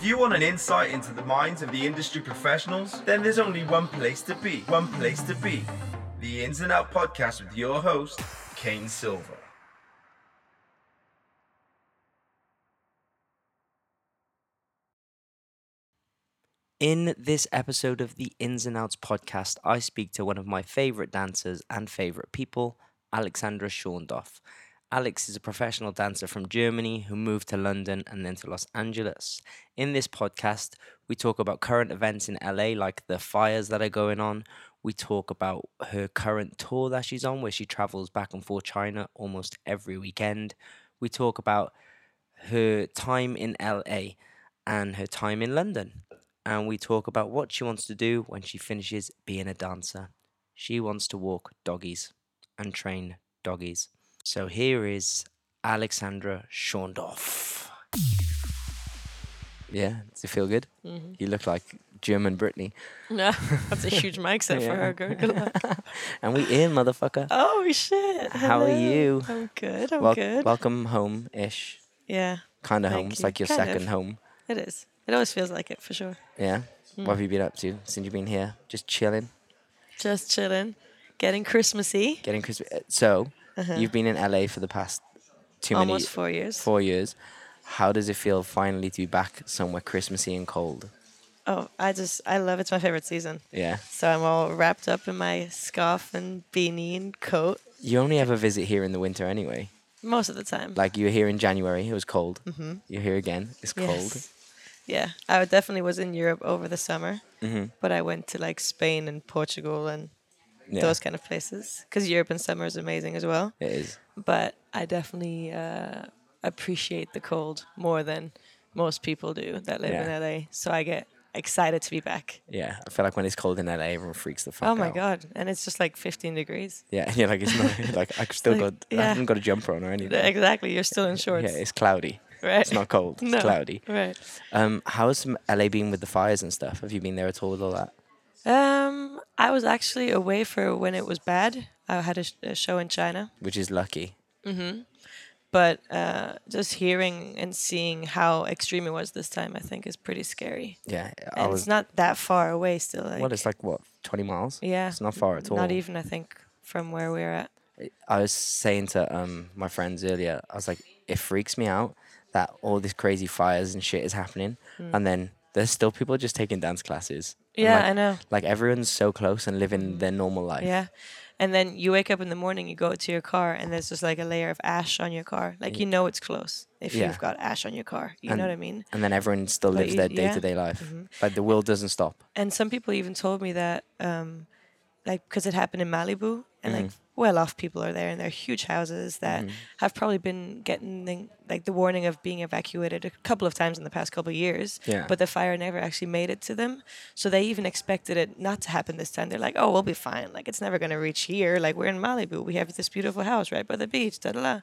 Do you want an insight into the minds of the industry professionals? Then there's only one place to be. One place to be. The Ins and Out podcast with your host, Kane Silver. In this episode of the Ins and Outs podcast, I speak to one of my favorite dancers and favorite people, Alexandra Schoendorf. Alex is a professional dancer from Germany who moved to London and then to Los Angeles. In this podcast, we talk about current events in LA, like the fires that are going on. We talk about her current tour that she's on, where she travels back and forth China almost every weekend. We talk about her time in LA and her time in London. And we talk about what she wants to do when she finishes being a dancer. She wants to walk doggies and train doggies. So here is Alexandra Schoendorf. Yeah, does it feel good? Mm-hmm. You look like German Britney. No, that's a huge mic set for her. Good, good luck. And we in, motherfucker. Oh shit! How are you? I'm good. I'm Wel- good. Welcome home ish. yeah, Kind of Thank home. It's like your Kind second of. home. it is. It always feels like it for sure. Yeah. Hmm. What have you been up to since you've been here? Just chilling, Just chilling, getting Christmassy. getting Christmas. uh, So, you've been in LA for the past too many Uh-huh. Almost four years. four years. How does it feel finally to be back somewhere Christmassy and cold? Oh, I just I love it. It's my favorite season. Yeah. So I'm all wrapped up in my scarf and beanie and coat You only ever visit here in the winter anyway. most of the time. Like you were here in January, it was cold. Mm-hmm. You're here again, it's cold. Yes. Yeah, I definitely was in Europe over the summer, Mm-hmm. but I went to like Spain and Portugal and Yeah, those kind of places because Europe in summer is amazing as well. it is. but I definitely uh, appreciate the cold more than most people do that live Yeah. in LA. So I get excited to be back. Yeah, I feel like when it's cold in LA, everyone freaks the fuck out. oh my god! And it's just like 15 degrees. Yeah, and you're like, it's not like I still like, got, I yeah. haven't got a jumper on or anything. Exactly. You're still in shorts, Yeah, it's cloudy. right? It's not cold. It's No. cloudy. Right. Um, how's m- LA been with the fires and stuff? Have you been there at all with all that? Um, I was actually away for when it was bad. I had a, sh- a show in China, Which is lucky. but uh, just hearing and seeing how extreme it was this time, I think, is pretty scary. Yeah, I And was. it's not that far away still. Like, what it's like? What twenty miles? Yeah. it's not far at all. Not even, I think, from where we're at. I was saying to um my friends earlier, I was like, it freaks me out that all this crazy fires and shit is happening, and then there's still people just taking dance classes. Yeah, like, I know. Like everyone's so close and living their normal life. Yeah. And then you wake up in the morning, you go to your car, and there's just like a layer of ash on your car. Like you know it's close if Yeah. you've got ash on your car. You And- know what I mean? And then everyone still But lives you- their day to day life. Like the world doesn't stop. And some people even told me that, um, like, because it happened in Malibu, and like Mm-hmm. well off people are there in their huge houses that have probably been getting the, like the warning of being evacuated a couple of times in the past couple of years. Yeah. But the fire never actually made it to them, so they even expected it not to happen this time. They're like, "Oh, we'll be fine. Like it's never gonna reach here. Like we're in Malibu. We have this beautiful house right by the beach." Da da da.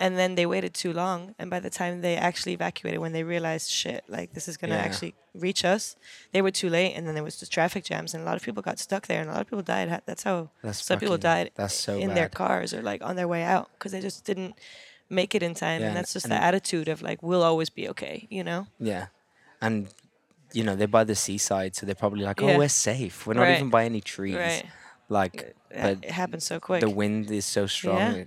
And then they waited too long, and by the time they actually evacuated, when they realized, "Shit, like this is gonna Yeah. actually reach us," they were too late, and then there was just traffic jams, and a lot of people got stuck there, and a lot of people died. That's how That's some people died that's so in their cars or like on their way out because they just didn't make it in time, Yeah, and that's just and- the attitude of like we'll always be okay, you know? Yeah. And you know, they're by the seaside, so they're probably like, Oh, Yeah. we're safe. We're not Right. even by any trees. Right. Like but it happens so quick. the wind is so strong. Yeah.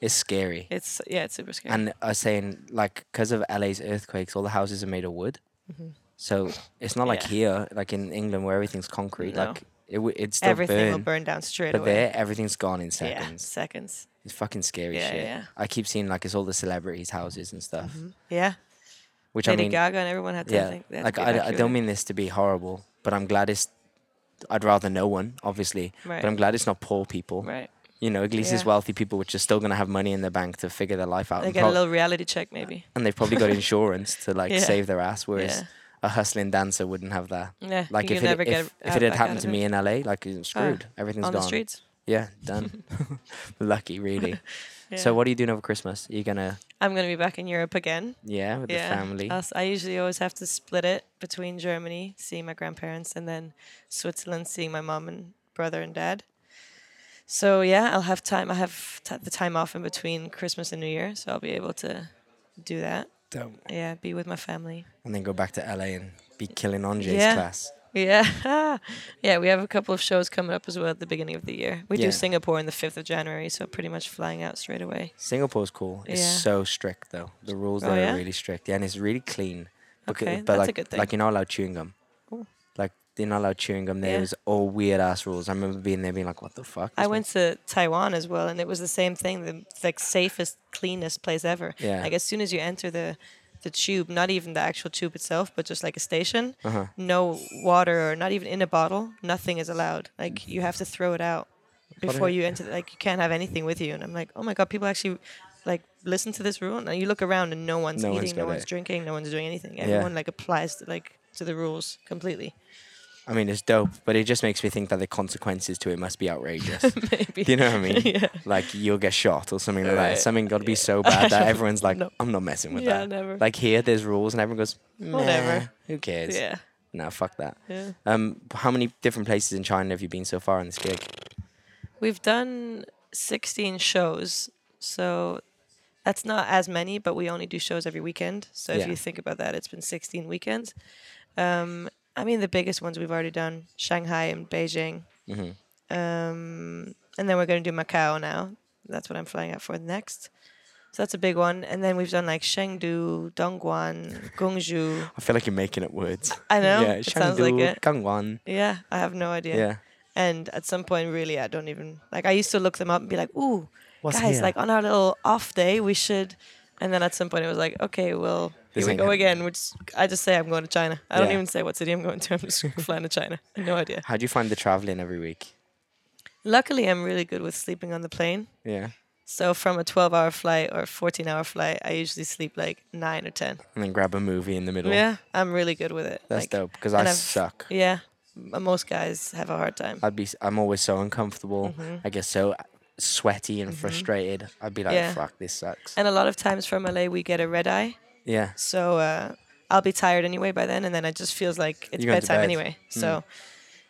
It's scary. it's yeah, it's super scary. And I was saying, like, because of LA's earthquakes, all the houses are made of wood. mm-hmm. So it's not like here, like in England, where everything's concrete. No. Like it, w- it's Everything burn, will burn down straight but away. there, everything's gone in seconds Yeah, seconds. It's fucking scary Yeah, shit. yeah. I keep seeing like it's all the celebrities' houses and stuff. Mm-hmm. Yeah. Which Lady I mean, Gaga and everyone had to yeah, to like I, I don't mean this to be horrible, but I'm glad it's. I'd rather no one, obviously, Right. but I'm glad it's not poor people. Right. You know, at least it's wealthy people which are still gonna have money in their bank to figure their life out, They get a little reality check maybe. Uh, and they've probably got insurance to like Yeah. save their ass, whereas Yeah. a hustling dancer wouldn't have that. Yeah. Like if it, if, get if it had happened to me in LA, like it's screwed. Oh, Everything's on gone. On the streets. Yeah, done. Lucky, really. So what are you doing over Christmas? Are you gonna I'm gonna be back in Europe again. yeah with yeah. the family? I'll s- I usually always have to split it between Germany, seeing my grandparents, and then Switzerland, seeing my mom and brother and dad. So yeah, I'll have time. I have t- the time off in between Christmas and New Year, so I'll be able to do that. Dope. Yeah, be with my family. And then go back to LA and be killing on Jay's Yeah. class. Yeah, yeah. We have a couple of shows coming up as well at the beginning of the year. We Yeah. do Singapore on the fifth of January, so pretty much flying out straight away. Singapore's cool. It's Yeah. so strict though. The rules Oh, there yeah? are really strict. Yeah, and it's really clean. Bec- Okay, but that's a like, good thing. Like you're not allowed chewing gum. Ooh. Like you're not allowed chewing gum. There Yeah. was all weird ass rules. I remember being there being like, what the fuck? I This went to Taiwan as well, and it was the same thing. The like safest, cleanest place ever. Yeah. Like as soon as you enter the the tube, not even the actual tube itself, but just like a station, Uh-huh. no water or not even in a bottle. Nothing is allowed. Like you have to throw it out before you enter. Like you can't have anything with you. And I'm like, oh my god, people actually like listen to this rule. And you look around and no one's No one's eating, no one's it. drinking, no one's doing anything. Yeah. Everyone like applies to, like to the rules completely. I mean, it's dope, but it just makes me think that the consequences to it must be outrageous. Maybe. Do you know what I mean? Yeah. Like you'll get shot or something like that. Something got to be so bad that everyone's like, No. I'm not messing with Yeah, that. never. Like here, there's rules, and everyone goes, Whatever. "Meh, Who cares? Yeah. No, fuck that. Yeah. Um, how many different places in China have you been so far on this gig? We've done 16 shows, so that's not as many, but we only do shows every weekend. So if Yeah. you think about that, it's been 16 weekends. Um, I mean, the biggest ones we've already done Shanghai and Beijing. Mhm. Um, and then we're going to do Macau now. That's what I'm flying out for next. So that's a big one. And then we've done like Chengdu, Dongguan, Gongju. I feel like you're making up words. I know. Yeah, it sounds like Chengdu, it. Gangwon. Yeah, I have no idea. Yeah. And at some point, really, I don't even like. I used to look them up and be like, "Ooh, What's guys, here? like on our little off day, we should." And then at some point, it was like, "Okay, well, This here we go happening. again." Which I just say I'm going to China. I don't Yeah. even say what city I'm going to. I'm just flying to China. No idea. How do you find the traveling every week? Luckily, I'm really good with sleeping on the plane. Yeah. So from a 12-hour flight or 14-hour flight, I usually sleep like nine or ten. And then grab a movie in the middle. Yeah, I'm really good with it. That's like, dope because and I I've- suck. Yeah, m- most guys have a hard time. I'd be. s- I'm always so uncomfortable. Mm-hmm. I get so sweaty and frustrated. I'd be like, Yeah. "Fuck, this sucks." And a lot of times from LA, we get a red eye. Yeah. So uh, I'll be tired anyway by then, and then it just feels like it's You're going to bedtime bed. anyway. So,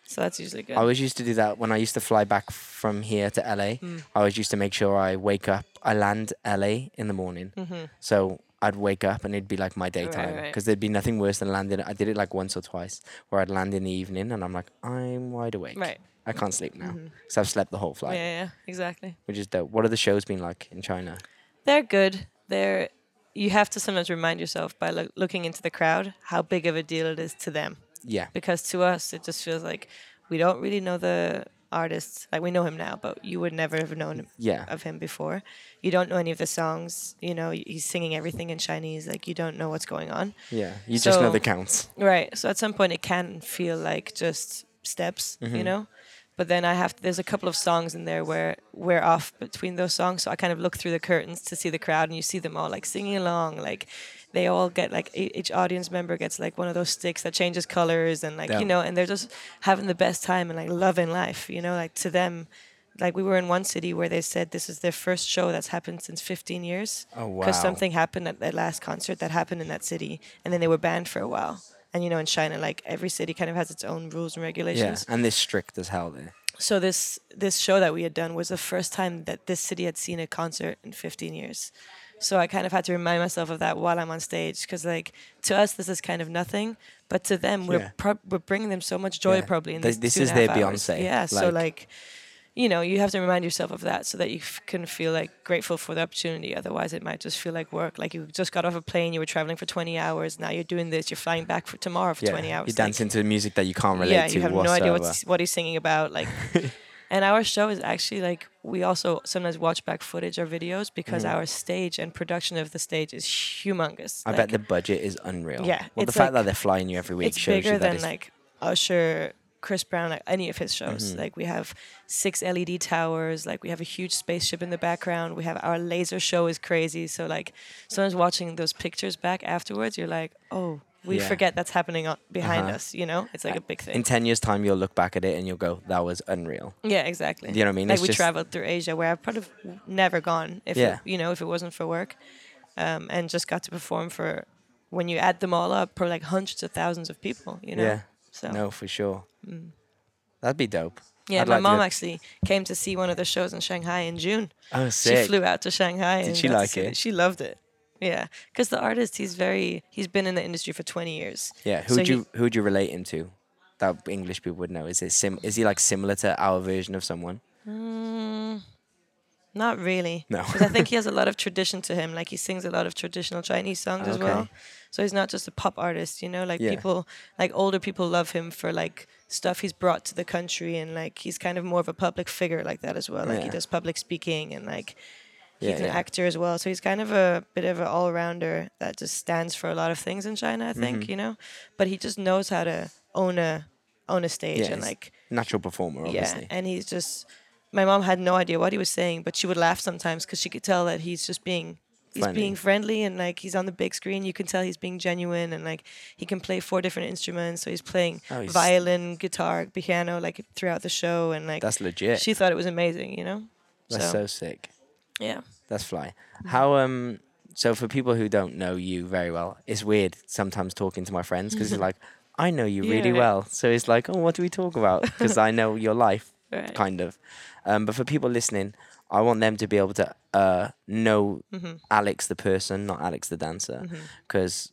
so that's usually good. I always used to do that when I used to fly back from here to LA. Mm. I always used to make sure I wake up. I land LA in the morning, so I'd wake up and it'd be like my daytime Mm-hmm. right. because there'd be nothing worse than landing. I did it like once or twice where I'd land in the evening and I'm like, I'm wide awake. Right. I can't sleep now because I've slept the whole yeah, flight, yeah, exactly. which is dope. What are the shows been like in China? They're good. They're you have to sometimes remind yourself by loo- looking into the crowd how big of a deal it is to them, Yeah. because to us it just feels like we don't really know the artist. Like we know him now, but you would never have known Yeah. of him before. You don't know any of the songs. You know, he's singing everything in Chinese. Like you don't know what's going on. Yeah. You just know the counts. Right. So at some point it can feel like just steps, Mm-hmm. you know? But then I have there's a couple of songs in there where we're off between those songs. So I kind of look through the curtains to see the crowd and you see them all like singing along. Like they all get like each audience member gets like one of those sticks that changes colors and like Yeah. you know, and they're just having the best time and like loving life, you know, like to them like we were in one city where they said this is their first show that's happened since 15 years Oh, because something happened at that last concert that happened in that city and then they were banned for a while and you know in china like every city kind of has its own rules and regulations. Yeah. And this strict as hell there. so this this show that we had done was the first time that this city had seen a concert in 15 years so i kind of had to remind myself of that while i'm on stage because like to us this is kind of nothing but to them we're Yeah. pro- we're bringing them so much joy Yeah. probably in This- this two and is their hours. Beyonce, yeah so like- like you know you have to remind yourself of that so that you f- can feel like grateful for the opportunity otherwise it might just feel like work like you just got off a plane you were traveling for 20 hours now you're doing this you're flying back for tomorrow for Yeah. 20 hours You like- dance into music that you can't relate yeah, to you have whatsoever. no idea what's, what he's singing about. Like, and our show is actually like we also sometimes watch back footage or videos because our stage and production of the stage is humongous. Mm. I like, bet the budget is unreal. Yeah, Well, the fact like- that they're flying you every week it's shows bigger you that than like Usher, Chris Brown, like any of his shows. Mm-hmm. Like we have six LED towers. Like we have a huge spaceship in the background. We have our laser show is crazy. So like sometimes watching those pictures back afterwards, you're like, oh. We Yeah. forget that's happening behind Uh-huh. us, you know? It's like a big thing. in 10 years' time, you'll look back at it and you'll go, that was unreal. Yeah, exactly. You know what I mean? Like It's we just- traveled through Asia, where I've probably never gone if Yeah. it, you know if it wasn't for work, um, and just got to perform for. When you add them all up, probably like hundreds of thousands of people. You know. Yeah. So No, for sure. That'd be dope. yeah, I'd my like mom actually came to see one of the shows in Shanghai in June. Oh, sick! She flew out to Shanghai. Did and she like it? She loved it. Yeah, because the artist, he's very, he's been in the industry for 20 years. Yeah. So Who'd he- you who'd you relate him to? That English people would know. Is it sim? Is he like similar to our version of someone? Mm, not really. No. Because I think he has a lot of tradition to him. Like he sings a lot of traditional Chinese songs as well. So he's not just a pop artist, you know. Like Yeah. people, like older people love him for like stuff he's brought to the country, and like he's kind of more of a public figure like that as well. Like he does public speaking, and like he's Yeah, an yeah. actor as well. So he's kind of a bit of an all rounder that just stands for a lot of things in China. I think Mhm. you know, but he just knows how to own a own a stage Yeah, and like Natural performer, obviously. yeah, and he's just. My mom had no idea what he was saying, but she would laugh sometimes because she could tell that he's just being. He's Funny. being friendly and like he's on the big screen. You can tell he's being genuine and like he can play four different instruments. So he's playing Oh, he's- violin, guitar, piano like throughout the show and like That's legit. she thought it was amazing, you know. That's so sick. yeah, That's fly. How um so for people who don't know you very well, it's weird sometimes talking to my friends because it's like I know you really Yeah. well. So it's like, oh, what do we talk about? Because I know your life, right. kind of. Um, but for people listening, I want them to be able to uh know Mhm. Alex the person, not Alex the dancer, because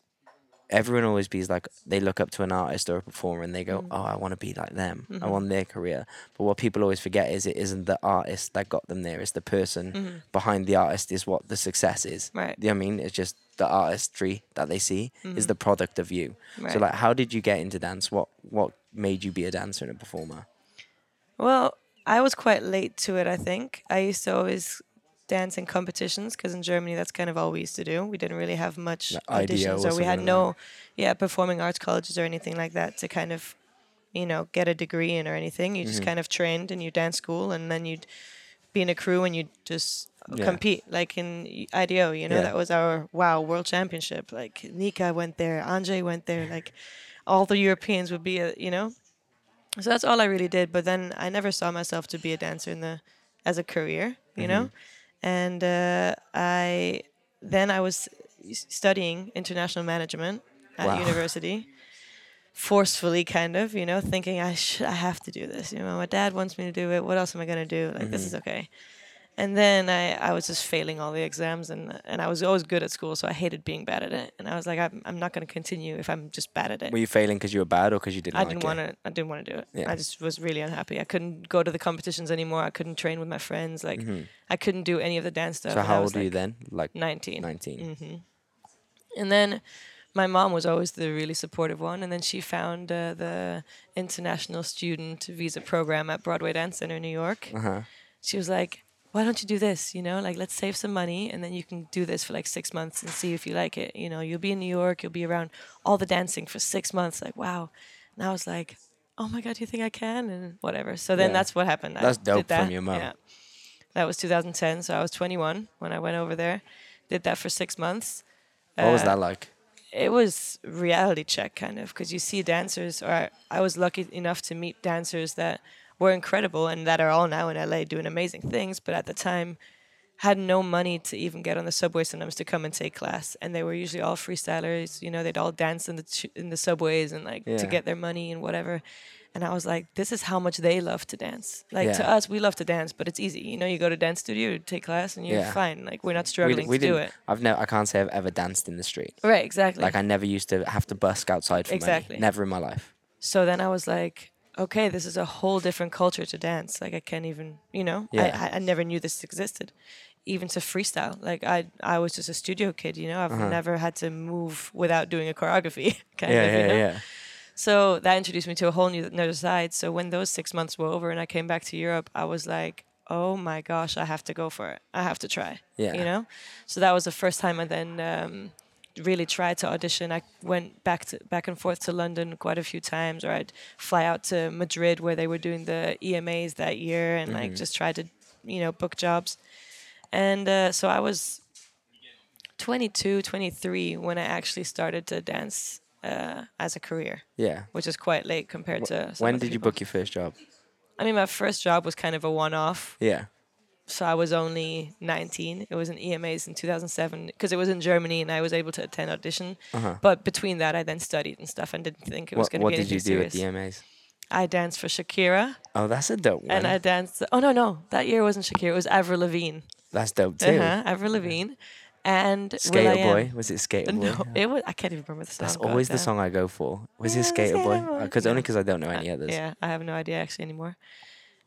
everyone always be like they look up to an artist or a performer and they go, Mhm. "Oh, I want to be like them. I Mhm. want their career." But what people always forget is it isn't the artist that got them there; it's the person Mhm. behind the artist is what the success is. Right. You know what I mean? It's just the artistry that they see is Mhm. the product of you. Right. So like how did you get into dance? What what made you be a dancer and a performer? Well, I was quite late to it, I think. I used to always dance in competitions because in Germany that's kind of all we used to do. We didn't really have much Like IDEO or or we had something like no yeah, performing arts colleges or anything like that to kind of you know, get a degree in or anything. You just Mhm. kind of trained in your dance school and then you'd be in a crew and you'd just Yeah. compete like in IDO, you know, Yeah. that was our wow world championship. Like Nika went there, Anjay went there, like all the Europeans would be, uh, you know, so that's all I really did. But then I never saw myself to be a dancer in the as a career, you know. And uh, I then I was studying international management at Wow. university, forcefully, kind of, you know, thinking I should I have to do this. You know, my dad wants me to do it. What else am I gonna do? Like this is okay. And then I, I was just failing all the exams and and I was always good at school, so I hated being bad at it. And I was like, I'm, I'm not going to continue if I'm just bad at it. Were you failing because you were bad or because you didn't I like didn't want to. I didn't want to do it. Yeah. I just was really unhappy. I couldn't go to the competitions anymore. I couldn't train with my friends. Like Mhm. I couldn't do any of the dance stuff. So how old were you then? Like 19. 19. hmm And then my mom was always the really supportive one. And then she found uh, the international student visa program at Broadway Dance Center in New York. Uh-huh. She was like, "Why don't you do this? You know, like let's save some money, and then you can do this for like six months and see if you like it. You know, you'll be in New York, you'll be around all the dancing for six months. Like, wow." And I was like, "Oh my god, do you think I can?" And whatever. So then Yeah. that's what happened. That's did dope from that. your mom. Yeah. That was 2010, so I was 21 when I went over there. Did that for six months. What was Uh, that like? it was reality check kind of because you see dancers or I, I was lucky enough to meet dancers that were incredible and that are all now in LA doing amazing things but at the time had no money to even get on the subway sometimes to come and take class and they were usually all freestylers you know they'd all dance in the ch- in the subways and like Yeah. to get their money and whatever and I was like this is how much they love to dance like to us we love to dance but it's easy you know you go to dance studio take class and you're Yeah. fine like we're not We, struggling we to do it I've never. I can't say I've ever danced in the street. right exactly Like I never used to have to busk outside for Exactly. money. Never in my life. So then I was like, okay, this is a whole different culture to dance. Like I can't even, you know, Yeah. I, I, never knew this existed. Even to freestyle, like I, I was just a studio kid, you know. I've Uh-huh. never had to move without doing a choreography, kind yeah, of, you yeah, know. yeah. So that introduced me to a whole new another side. So when those six months were over and I came back to Europe, I was like, oh my gosh, I have to go for it. I have to try. Yeah. You know. So that was the first time I then um, really tried to audition. I went back to back and forth to London quite a few times, or I'd fly out to Madrid where they were doing the EMAs that year, and like Mhm. just try to, you know, book jobs. And uh, so I was 22, 23 when I actually started to dance uh, as a career, Yeah. which is quite late compared to. When did you book your first job? I mean, my first job was kind of a one-off. Yeah. So I was only 19. It was an EMAs in 2007 because it was in Germany and I was able to attend audition. Uh-huh. But between that, I then studied and stuff and didn't think it was going to be anything serious. what did you do serious. at the MAs? I danced for Shakira Oh, that's a dope one. and I danced. Oh no, no, that year wasn't Shakira. It was Avril Lavigne. that's dope too. Uh-huh, Avril Lavigne. and Skater Am. Boy. Was it Skater Boy? No, it was. I can't even remember the song. That's always the song I go for. Was Yeah, it Skater Boy? Skater Boy. Because Yeah. only because I don't know any Uh, others. Yeah, I have no idea actually anymore.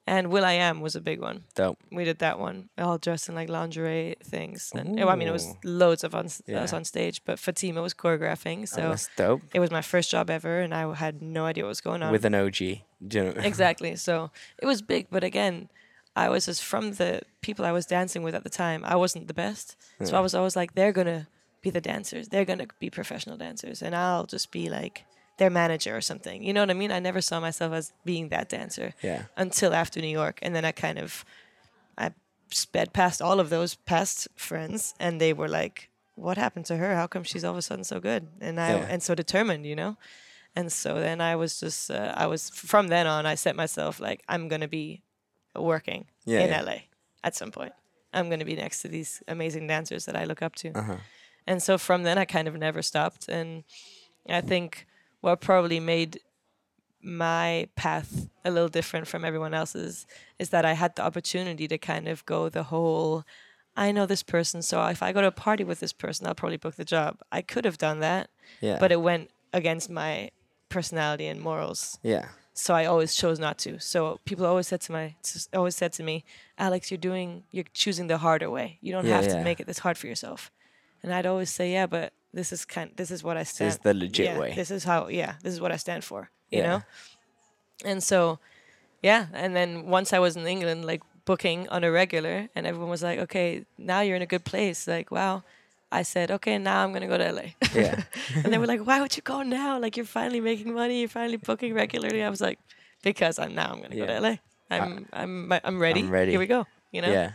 And will.i.am was a big one. Dope. We did that one, all dressed in like lingerie things. And well, I mean, it was loads of us Yeah. us on stage, but Fatima was choreographing, Oh, so that's dope. it was my first job ever, and I had no idea what was going on. With an OG. You know? exactly. So it was big, but again, I was just from the people I was dancing with at the time. I wasn't the best, so I was always like, they're gonna be the dancers. They're gonna be professional dancers, and I'll just be like their manager or something. You know what I mean? I never saw myself as being that dancer Yeah. until after New York, and then I kind of I sped past all of those past friends, and they were like, "What happened to her? How come she's all of a sudden so good?" And I Yeah. and so determined, you know. And so then I was just uh, I was from then on I set myself like I'm gonna be working Yeah, in yeah. LA at some point. I'm gonna be next to these amazing dancers that I look up to. Uh-huh. And so from then I kind of never stopped. And I think what probably made my path a little different from everyone else's is that I had the opportunity to kind of go the whole I know this person, so if I go to a party with this person, I'll probably book the job. I could have done that, Yeah. but it went against my personality and morals. yeah. So I always chose not to. So people always said to my always said to me, "Alex, you're doing you're choosing the harder way. You don't Yeah, have yeah. to make it this hard for yourself." And I'd always say, "Yeah, but this is kind this is what I stand This is the legit yeah, way. This is how yeah, this is what I stand for, you Yeah. know?" And so yeah, and then once I was in England like booking on a regular and everyone was like, "Okay, now you're in a good place." Like, "Wow." I said, "Okay, now I'm going to go to LA." Yeah. and they were like, "Why would you go now? Like you're finally making money, you're finally booking regularly." I was like, "Because I'm now I'm gonna go to LA. I'm I'm I'm ready. I'm ready. Here we go. You know." Yeah.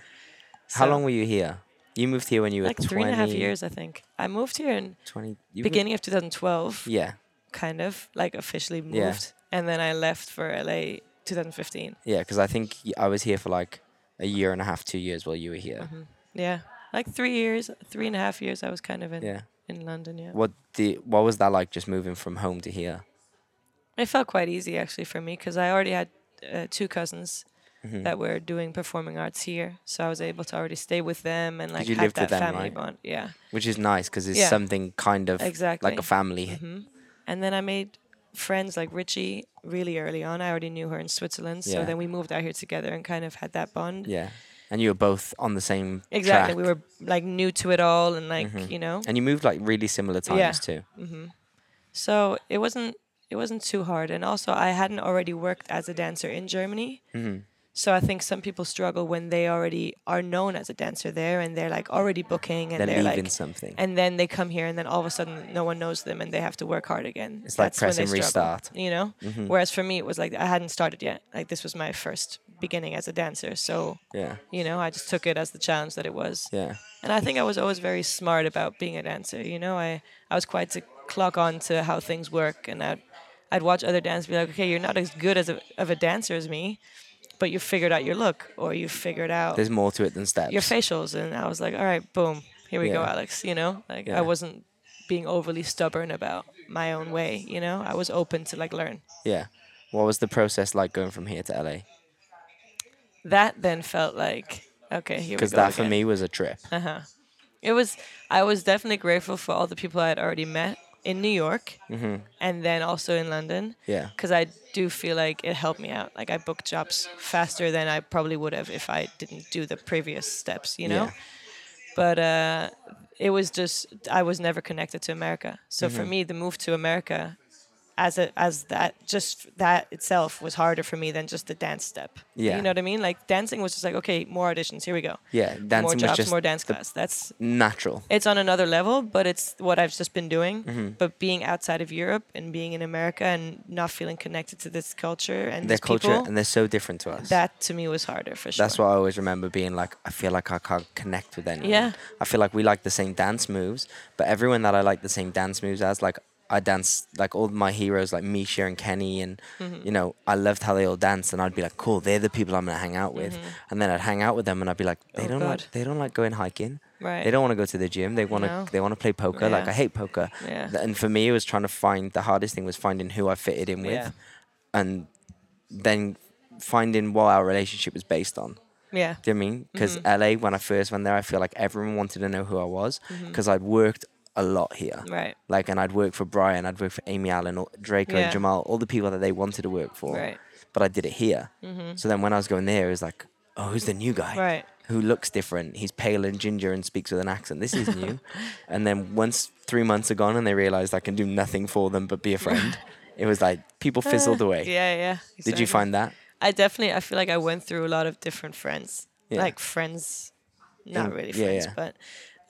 How long were you here? You moved here when you were Like 20, three and a half years, I think. I moved here in 20 you were- beginning of 2012, Yeah. kind of like officially moved, Yeah. and then I left for LA 2015. Yeah, because I think I was here for like a year and a half, two years while you were here. Mm-hmm. Yeah, like three years, three and a half years. I was kind of in Yeah. in London. Yeah, What the what was that like just moving from home to here? it felt quite easy actually for me because I already had uh, two cousins Mhm. that were doing performing arts here, so I was able to already stay with them and like you have lived that with them, family right? bond. Yeah, Which is nice because it's Yeah. something kind of exactly. like a family. hmm And then I made friends like Richie really early on. I already knew her in Switzerland, so Yeah. then we moved out here together and kind of had that bond. Yeah. And you were both on the same Exactly, track. we were like new to it all, and like Mhm. you know, And you moved like really similar times too. Yeah. too. so it wasn't it wasn't too hard. And also, I hadn't already worked as a dancer in Germany. hmm So I think some people struggle when they already are known as a dancer there and they're like already booking and They're, they're, like something. and then they come here and then all of a sudden no one knows them and they have to work hard again. It's like That's when press they and struggle, restart. You know? Mhm. Whereas for me it was like I hadn't started yet. Like this was my first beginning as a dancer. So, Yeah. you know, I just took it as the challenge that it was. Yeah. And I think I was always very smart about being a dancer. You know, I, I was quite to clock on to how things work and I'd I'd watch other dancers be like, Okay, you're not as good as a of a dancer as me, but you figured out your look or you figured out There's more to it than steps. your facials and i was like all right boom here we go alex you know like Yeah. i wasn't being overly stubborn about my own way you know i was open to like learn Yeah. What was the process like going from here to LA? that then felt like okay here we Because go that for me was a trip. uh-huh it was i was definitely grateful for all the people i had already met in new york hmm and then also in london Yeah. because i do feel like it helped me out like i booked jobs faster than i probably would have if i didn't do the previous steps you know Yeah. but uh, it was just I was never connected to America. So Mm-hmm. for me, the move to America, as a as that just that itself was harder for me than just the dance step. Yeah. you know what I mean. Like dancing was just like okay, more auditions, here we go. Yeah. Dancing more was jobs, just more dance class. That's natural. it's on another level, but it's what I've just been doing. Mm-hmm. But being outside of Europe and being in America and not feeling connected to this culture and Their culture people, and they're so different to us. that to me was harder for sure. That's what I always remember being like, I feel like I can't connect with anyone. Yeah. I feel like we like the same dance moves, but everyone that I like the same dance moves as, like, I dance like all my heroes, like Misha and Kenny, and Mm-hmm. you know, I loved how they all danced, and I'd be like, cool, they're the people I'm gonna hang out with, and then I'd hang out with them, and I'd be like, they Mm-hmm. Oh, don't God. like, they don't like going hiking, right. they don't want to go to the gym, they want to, No. they want to play poker. Like I hate poker, Yeah. And for me, it was trying to find the hardest thing was finding who I fitted in with, Yeah. and then finding what our relationship was based on. Yeah. Do you know what I mean? Because Mm-hmm. LA, when I first went there, I feel like everyone wanted to know who I was Mm-hmm. because I'd worked a lot here. Right. Like, and I'd work for Brian, I'd work for Amy Allen, all- Draco, Yeah. and Jamal, all the people that they wanted to work for. Right. But I did it here. Mm-hmm. So then when I was going there, it was like, oh, who's the new guy? Right. Who looks different? He's pale and ginger and speaks with an accent. This is new. and then once three months are gone and they realized I can do nothing for them but be a friend, it was like people fizzled away. Yeah, yeah. Did you find that? I definitely. I feel like I went through a lot of different friends. Yeah. Like friends, not In- really yeah, friends, yeah. but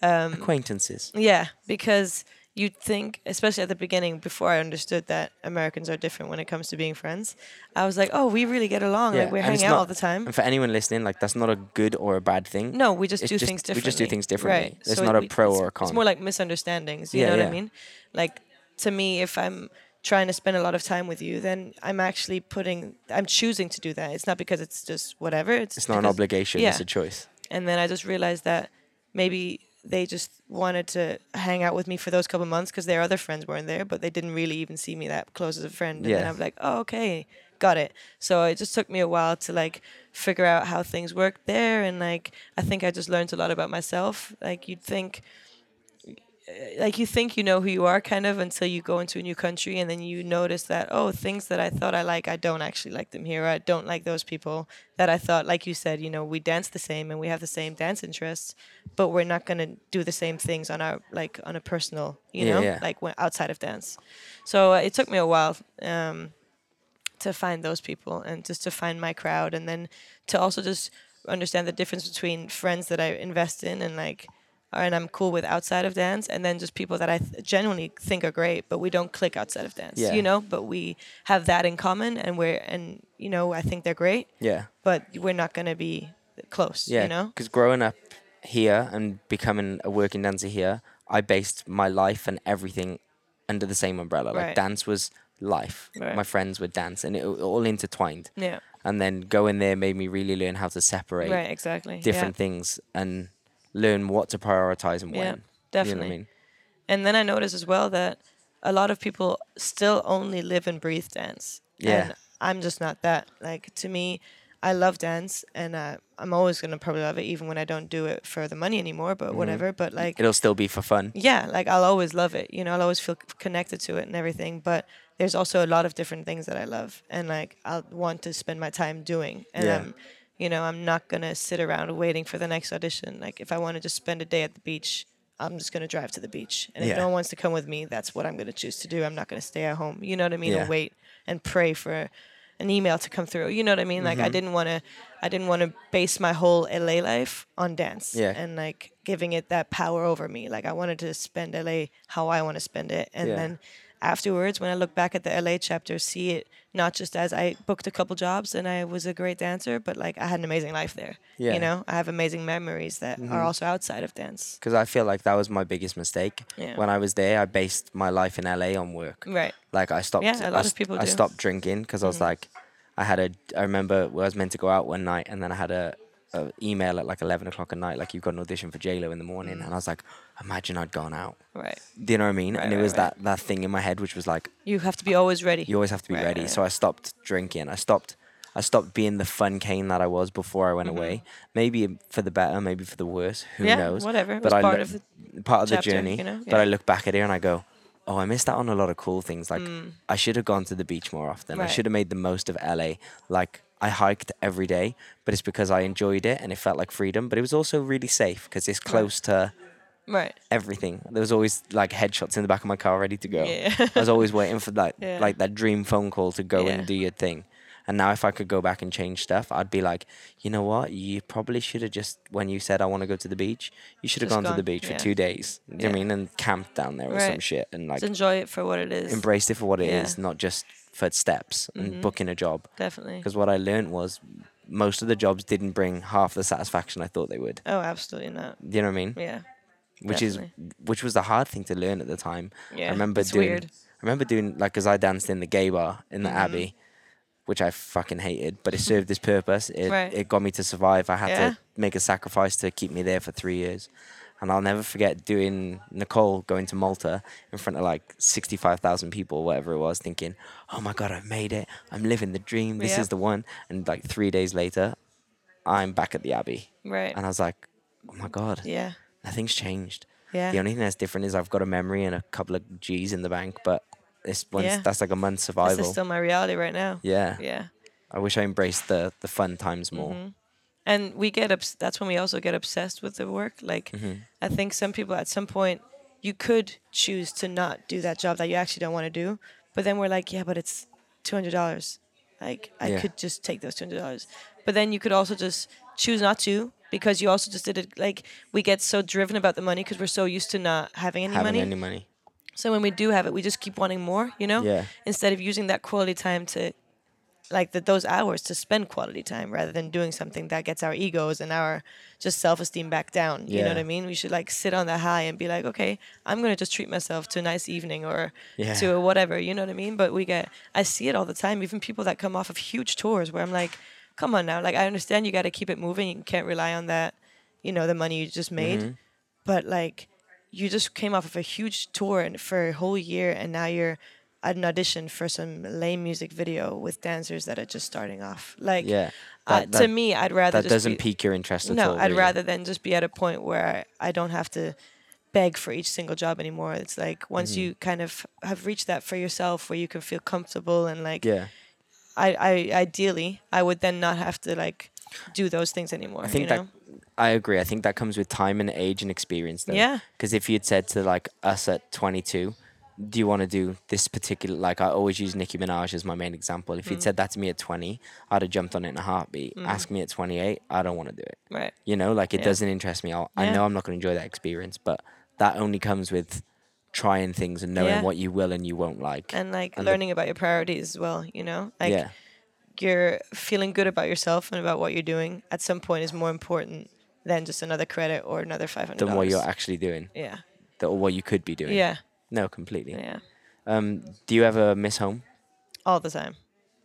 um, Acquaintances. yeah, because you'd think, especially at the beginning, before I understood that Americans are different when it comes to being friends, I was like, oh, we really get along. Like we're hanging out not- all the time. And for anyone listening, like that's not a good or a bad thing. No, we just It's do just- things differently. we just do things differently. Right. There's So not it- a pro or a It's con. more like misunderstandings. You Yeah, know what yeah. I mean? Like to me, if I'm trying to spend a lot of time with you, then I'm actually putting, I'm choosing to do that. It's not because it's just whatever. It's It's not an obligation, yeah. it's a choice. And then I just realized that maybe they just wanted to hang out with me for those couple months because their other friends weren't there, but they didn't really even see me that close as a friend. And then I'm like, oh, okay, got it. So it just took me a while to like figure out how things worked there. And like, I think I just learned a lot about myself. Like, you'd think, like you think you know who you are kind of until you go into a new country and then you notice that oh things that i thought i like i don't actually like them here i don't like those people that i thought like you said you know we dance the same and we have the same dance interests but we're not going to do the same things on our like on a personal you Yeah, know yeah. like when outside of dance so uh, it took me a while um, to find those people and just to find my crowd and then to also just understand the difference between friends that I invest in and like and I'm cool with outside of dance and then just people that I th- genuinely think are great but we don't click outside of dance Yeah. you know but we have that in common and we're and you know I think they're great Yeah. but we're not going to be close Yeah. you know Because growing up here and becoming a working dancer here, I based my life and everything under the same umbrella. Like Right. dance was life. Right. My friends would dance and it w- all intertwined. yeah And then going there made me really learn how to separate right exactly different things and learn what to prioritize and when. Yeah, definitely You know what I mean? And then I noticed as well that a lot of people still only live and breathe dance. Yeah. And I'm just not that. Like to me, I love dance, and uh, I'm always gonna probably love it, even when I don't do it for the money anymore. But whatever. But like, It'll still be for fun. yeah, like I'll always love it. You know, I'll always feel connected to it and everything. But there's also a lot of different things that I love, and like I'll want to spend my time doing. And Yeah. I'm, you know, I'm not gonna sit around waiting for the next audition. Like if I want to just spend a day at the beach, I'm just gonna drive to the beach. And if Yeah. no one wants to come with me, that's what I'm gonna choose to do. I'm not gonna stay at home. You know what I mean? Yeah. And wait and pray for an email to come through. You know what I mean? Like Mm-hmm. I didn't want to, I didn't want to base my whole LA life on dance Yeah. and like giving it that power over me. Like I wanted to spend LA how I want to spend it, and then afterwards, when I look back at the LA chapter, see it not just as I booked a couple jobs and I was a great dancer, but like I had an amazing life there. Yeah. Mm-hmm. You know, I have amazing memories that are also outside of dance. Because I feel like that was my biggest mistake. Yeah. When I was there, I based my life in LA on work. Right. Like I stopped. Yeah, a I lot of st- people I do. Mm-hmm. stopped drinking because I was like, I had a. I remember I was meant to go out one night, and then I had a, a email at like eleven o'clock at night, like you've got an audition for J Lo in the morning, Mm. and I was like, imagine I'd gone out. Right. Do you know what I mean? Right, and it right, was right. that that thing in my head which was like, You have to be always ready. you always have to be Right, ready. right. So I stopped drinking. I stopped. I stopped being the fun Kane that I was before I went away. Maybe for the better, maybe for the worse. Who Mm-hmm. yeah, knows? whatever. It But was I part of the part of the chapter, journey. you know? But I look back at it and I go, oh, I missed out on a lot of cool things. Like I should have gone to the beach more often. I Mm. Should have made the most of LA. Like I hiked every day, but it's because I enjoyed it and it felt like freedom. But it was also really safe because it's close to Right. everything. There was always like headshots in the back of my car ready to go. Yeah. I was always waiting for that Yeah. like that dream phone call to go Yeah. and do your thing. And now if I could go back and change stuff, I'd be like, you know what? You probably should have just when you said I want to go to the beach, you should have Just gone, to the gone, beach for two days. Do you know what I mean? And camped down there or some shit and like Just enjoy it for what it is. embraced it for what it is, Yeah. Mm-hmm. not just for steps and booking a job. Definitely. Because what I learned was most of the jobs didn't bring half the satisfaction I thought they would. Oh, absolutely not. Do you know what I mean? Yeah. Which is which was the hard thing to learn at the time. Yeah, I remember doing weird. I remember doing like cuz I danced in the gay bar in the Mm-hmm. Abbey, which I fucking hated, but it served this purpose. It Right. it got me to survive. I had Yeah. to make a sacrifice to keep me there for 3 years. And I'll never forget doing Nicole going to Malta in front of like 65,000 people, whatever it was, thinking, oh my God, I've made it. I'm living the dream. This Yeah. is the one. And like three days later, I'm back at the Abbey, Right. and I was like, oh my god, Yeah. Nothing's changed. Yeah. The only thing that's different is I've got a memory and a couple of G's in the bank, but it's once Yeah. that's like a month's This survival. is still my reality right now. yeah. Yeah. I wish I embraced the the fun times more. Mm-hmm. And we get obs- that's when we also get obsessed with the work. Like Mm-hmm. I think some people at some point you could choose to not do that job that you actually don't want to do, but then we're like, yeah, but it's two hundred dollars. Like I Yeah. could just take those two hundred dollars. But then you could also just choose not to because you also just did it. Like we get so driven about the money because we're so used to not having any Having money. any money. So when we do have it, we just keep wanting more, you know? Yeah. Instead of using that quality time to, like the, those hours to spend quality time rather than doing something that gets our egos and our just self esteem back down. yeah. You know what I mean? We should like sit on that high and be like, okay, I'm to just treat myself to a nice evening or Yeah. to a whatever, you know what I mean? But we get, I see it all the time, even people that come off of huge tours where I'm like, come on now. Like, I understand you got to keep it moving. You can't rely on that, you know, the money you just made. Mm-hmm. But like, you just came off of a huge tour and for a whole year, and now you're at an audition for some lame music video with dancers that are just starting off. Like, Yeah. uh, That- to me, I'd rather That doesn't be, pique your interest at no, all. No, I'd really. rather than just be at a point where I, I don't have to beg for each single job anymore. It's like once Mm-hmm. you kind of have reached that for yourself, where you can feel comfortable and like, Yeah. I, I ideally, I would then not have to like do those things anymore. I think you that know? I agree. I think that comes with time and age and experience though. Yeah. Because if you'd said to like us at 22, do you want to do this particular like I always use Nicki Minaj as my main example. If Mm. you'd said that to me at 20, I'd have jumped on it in a heartbeat. Ask me at 28, I don't want to do it. right. You know, like it Yeah. doesn't interest me. I'll, I know I'm not going to enjoy that experience, but that only comes with trying things and knowing Yeah. what you will and you won't like. And like And the- learning about your priorities as well, you know? Like yeah. you're feeling good about yourself and about what you're doing at some point is more important than just another credit or another five hundred Than what you're actually doing, Yeah. th- or what you could be doing. Yeah. No, completely. Yeah. Um, do you ever miss home? All the time.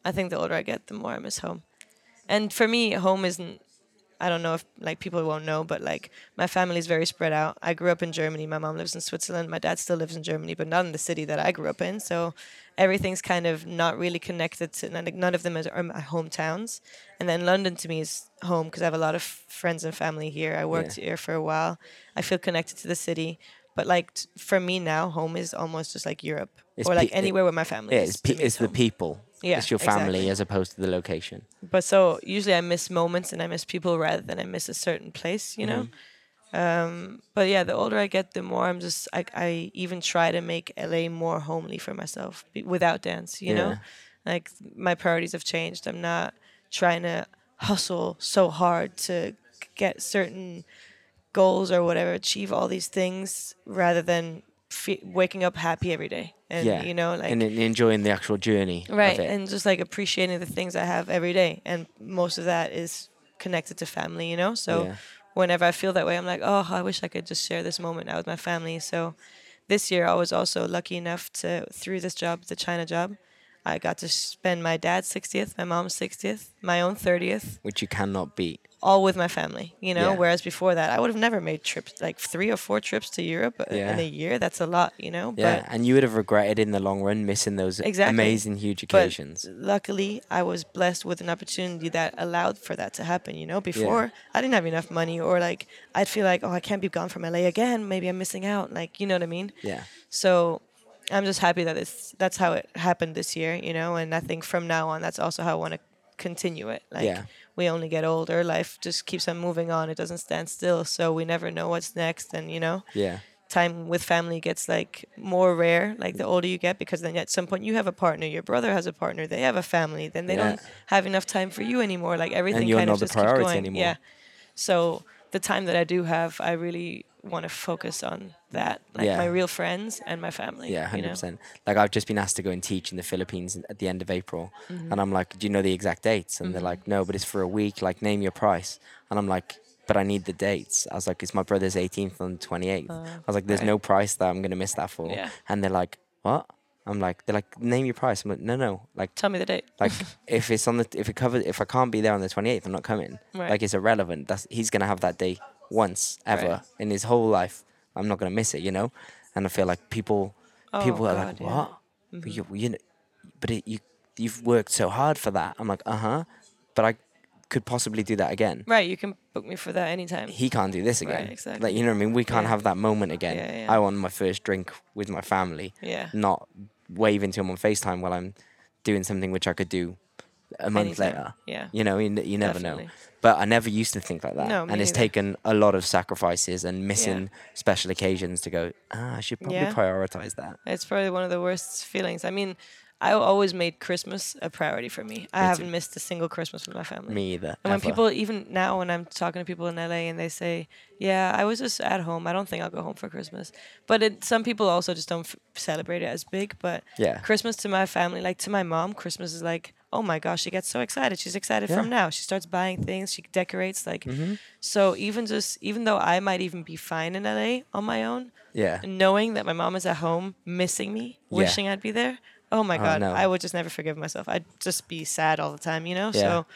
I think the older I get, the more I miss home. And for me, home isn't I don't know if like people won't know, but like my family is very spread out. I grew up in Germany. My mom lives in Switzerland. My dad still lives in Germany, but not in the city that I grew up in. So everything's kind of not really connected to none, none of them are my hometowns. And then London to me is home because I have a lot of friends and family here. I worked here for a while. I feel connected to the city. But like t- for me now, home is almost just like Europe It's or like pe- it- anywhere where my family Yeah, is. it's, pe- it's the people. Yeah, it's your family exactly. as opposed to the location. But so usually I miss moments and I miss people rather than I miss a certain place, you know. Um, but yeah, the older I get, the more I'm just I, I even try to make LA more homely for myself without dance, you know. Like my priorities have changed. I'm not trying to hustle so hard to get certain goals or whatever, achieve all these things rather than waking up happy every day. And yeah, you know, like and en- enjoying the actual journey. right and just like appreciating the things i have every day and most of that is connected to family you know so Yeah. whenever i feel that way i'm like oh i wish i could just share this moment now with my family so this year i was also lucky enough to through this job the china job i got to spend my dad's 60th my mom's 60th my own 30th which you cannot beat. all with my family you know? Yeah. whereas before that i would have never made trips like three or four trips to europe uh, in a year. That's a lot you know? Yeah, and you would have regretted in the long run missing those Exactly. amazing, huge but occasions. luckily i was blessed with an opportunity that allowed for that to happen you know? Before i didn't have enough money or like i'd feel like oh i can't be gone from la again. Maybe i'm missing out. Like you know what i mean? Yeah, so i'm just happy that it's that's how it happened this year you know and i think from now on that's also how i want to continue it like Yeah. we only get older life just keeps on moving on it doesn't stand still so we never know what's next and you know yeah, time with family gets like more rare like the older you get because then at some point you have a partner your brother has a partner they have a family then they Yeah. don't have enough time for you anymore like everything kind of just keeps going anymore. yeah so the time that i do have i really want to focus on that like Yeah. my real friends and my family yeah, you hundred know? percent. Like I've just been asked to go and teach in the Philippines at the end of April, Mm-hmm. and I'm like, "Do you know the exact dates?" And they're like, "No, but it's for a week. Like, name your price." And I'm like, "But I need the dates." I was like, "It's my brother's 18th and 28th." I was like, "There's right. no price that I'm gonna miss that for." Yeah. And they're like, "What?" I'm like, "They're like, name your price." I'm like, "No, no. Like, tell me the date Like if it's on the if it covers if I can't be there on the 28th, I'm not coming. Right. Like it's irrelevant. That's he's gonna have that day once ever Right. in his whole life. I'm not gonna miss it, you know. And I feel like people Oh, people are God, like, yeah. Mm-hmm. what? But you you know, but it, you you've worked so hard for that. I'm like, uh huh. But I could possibly do that again. Right, you can book me for that anytime. He can't do this Right, again. exactly. Like you know what I mean? We can't Yeah. have that moment again. Yeah, yeah. I want my first drink with my family, Yeah. not waving to him on FaceTime while I'm doing something which I could do a month Anytime. later. Yeah. You know, you, n- you never know. But I never used to think like that. No, me and it's neither. taken a lot of sacrifices and missing special occasions to go, ah, I should probably Yeah. prioritize that. It's probably one of the worst feelings. I mean, I always made Christmas a priority for me. I Me haven't missed a single Christmas with my family. Me either. And when ever. people, even now, when I'm talking to people in LA and they say, "Yeah, I was just at home. I don't think I'll go home for Christmas," but it, some people also just don't f- celebrate it as big. But Yeah. Christmas to my family, like to my mom, Christmas is like, oh my gosh, she gets so excited. She's excited from now. She starts buying things. She decorates. Like, Mm-hmm. so even just even though I might even be fine in LA on my own, Yeah. knowing that my mom is at home missing me, Yeah. wishing I'd be there. Oh my Oh, god, no. I would just never forgive myself. I'd just be sad all the time, you know? Yeah. So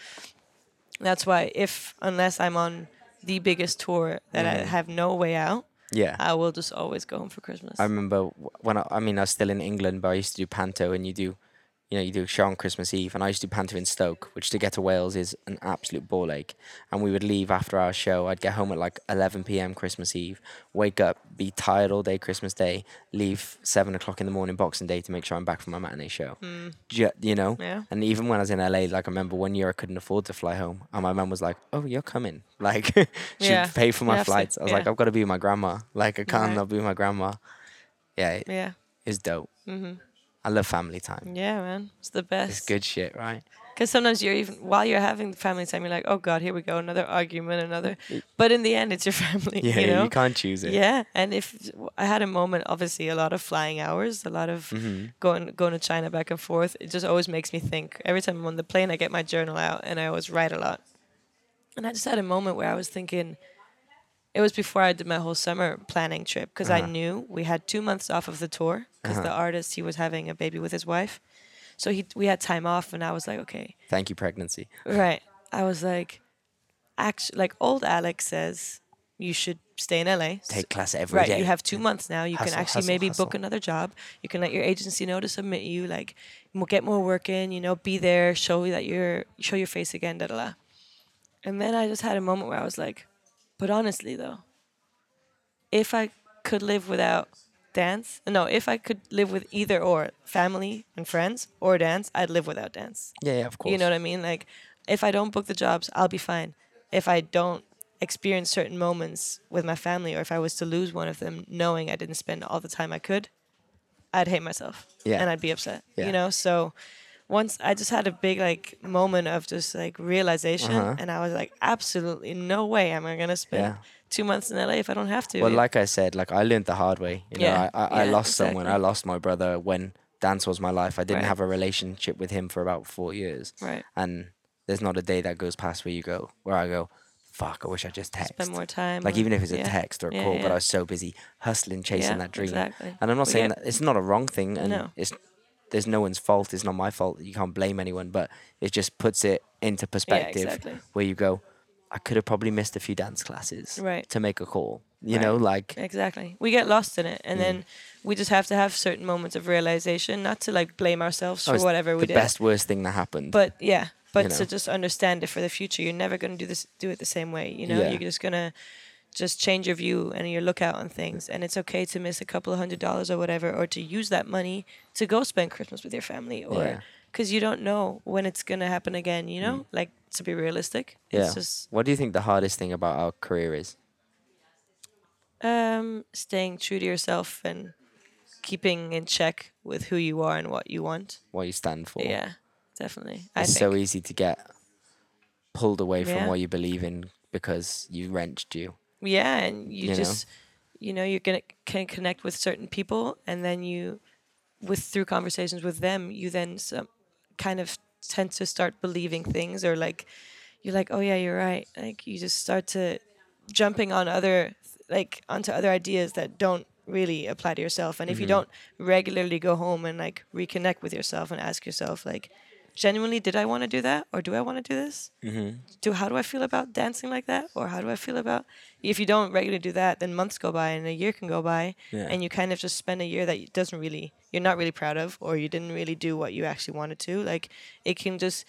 that's why if unless I'm on the biggest tour that I Mhm. have no way out, Yeah. I will just always go home for Christmas. I remember when I, I mean, I was still in England, but I used to do panto, and you do, you know, you do a show on Christmas Eve, and I used to do panto in Stoke, which to get to Wales is an absolute ball ache. And we would leave after our show. I'd get home at like 11 p.m. Christmas Eve, wake up, be tired all day Christmas Day, leave seven o'clock in the morning Boxing Day to make sure I'm back for my matinee show. Ju- you know. Yeah. And even when I was in LA, like I remember one year I couldn't afford to fly home, and my mum was like, "Oh, you're coming!" Like she'd Yeah. pay for my to, flights. I was like, "I've got to be with my grandma. Like I can't Right. not be with my grandma." Yeah, it- yeah. it's dope. hmm I love family time. Yeah, man. It's the best. It's good shit, right? Because sometimes you're even while you're having family time, you're like, oh god, here we go, another argument, another. But in the end, it's your family. Yeah, you know. can't choose it. Yeah, and if I had a moment, obviously a lot of flying hours, a lot of hmm going going to China back and forth. It just always makes me think. Every time I'm on the plane, I get my journal out and I always write a lot. And I just had a moment where I was thinking. It was before I did my whole summer planning trip because I Uh-huh. knew we had two months off of the tour because the Uh-huh. artist he was having a baby with his wife, so he we had time off and I was like, okay, Thank you, pregnancy. Right. I was like, actually, like old Alex says, you should stay in LA. Take class every day. right. You have two months now. You Hustle, can actually hustle, maybe hustle. book another job. You can let your agency know to submit you. Like, get more work in. You know, be there. Show that you're show your face again. Da da da. And then I just had a moment where I was like, but honestly though, if I could live without dance, no, if I could live with either or family and friends or dance, I'd live without dance. Yeah, yeah, of course. You know what I mean? Like, if I don't book the jobs, I'll be fine. If I don't experience certain moments with my family, or if I was to lose one of them, knowing I didn't spend all the time I could, I'd hate myself. Yeah. And I'd be upset. Yeah. You know? So once I just had a big like moment of just like realization Uh-huh. and I was like, absolutely no way am I gonna spend Yeah. Two months in LA if I don't have to. Well, like I said, like I learned the hard way. You know, Yeah, I, I, I yeah, lost someone. I lost my brother when dance was my life. I didn't Right. have a relationship with him for about four years. right. And there's not a day that goes past where you go, where I go, fuck, I wish I just text. Spend more time. Like on- even if it's a text or a Yeah, call, but. I was so busy hustling, chasing Yeah, that dream. Exactly. And I'm not saying that it's not a wrong thing, and No. it's there's no one's fault. It's not my fault. You can't blame anyone, but it just puts it into perspective exactly. where you go, I could have probably missed a few dance classes Right. to make a call. You Right. know, like Exactly. We get lost in it, and Mm. then we just have to have certain moments of realization, not to like blame ourselves oh, for whatever we did. the best worst thing that happened. but yeah, but know. to just understand it for the future. You're never gonna do this, do it the same way. You know, Yeah. you're just gonna just change your view and your lookout on things, and it's okay to miss a couple of hundred dollars or whatever, or to use that money to go spend Christmas with your family, or Yeah. Because you don't know when it's gonna happen again. You know, like to be realistic. Mm. yeah. Just what do you think the hardest thing about our career is? um, staying true to yourself and keeping in check with who you are and what you want. What you stand for? Yeah, definitely. I It's so easy to get pulled away from Yeah. what you believe in because you wrenched you. yeah, and you, you know? just, you know, you're gonna can connect with certain people, and then you, with through conversations with them, you then some, kind of tend to start believing things, or like, you're like, oh yeah, you're right. Like you just start to jumping on other, like onto other ideas that don't really apply to yourself, and if you Mm-hmm. don't regularly go home and like reconnect with yourself and ask yourself like. Genuinely, did I want to do that, or do I want to do this? Mm-hmm. do how do I feel about dancing like that, or how do I feel about if you don't regularly do that, then months go by and a year can go by, Yeah. and you kind of just spend a year that doesn't really you're not really proud of, or you didn't really do what you actually wanted to. Like it can just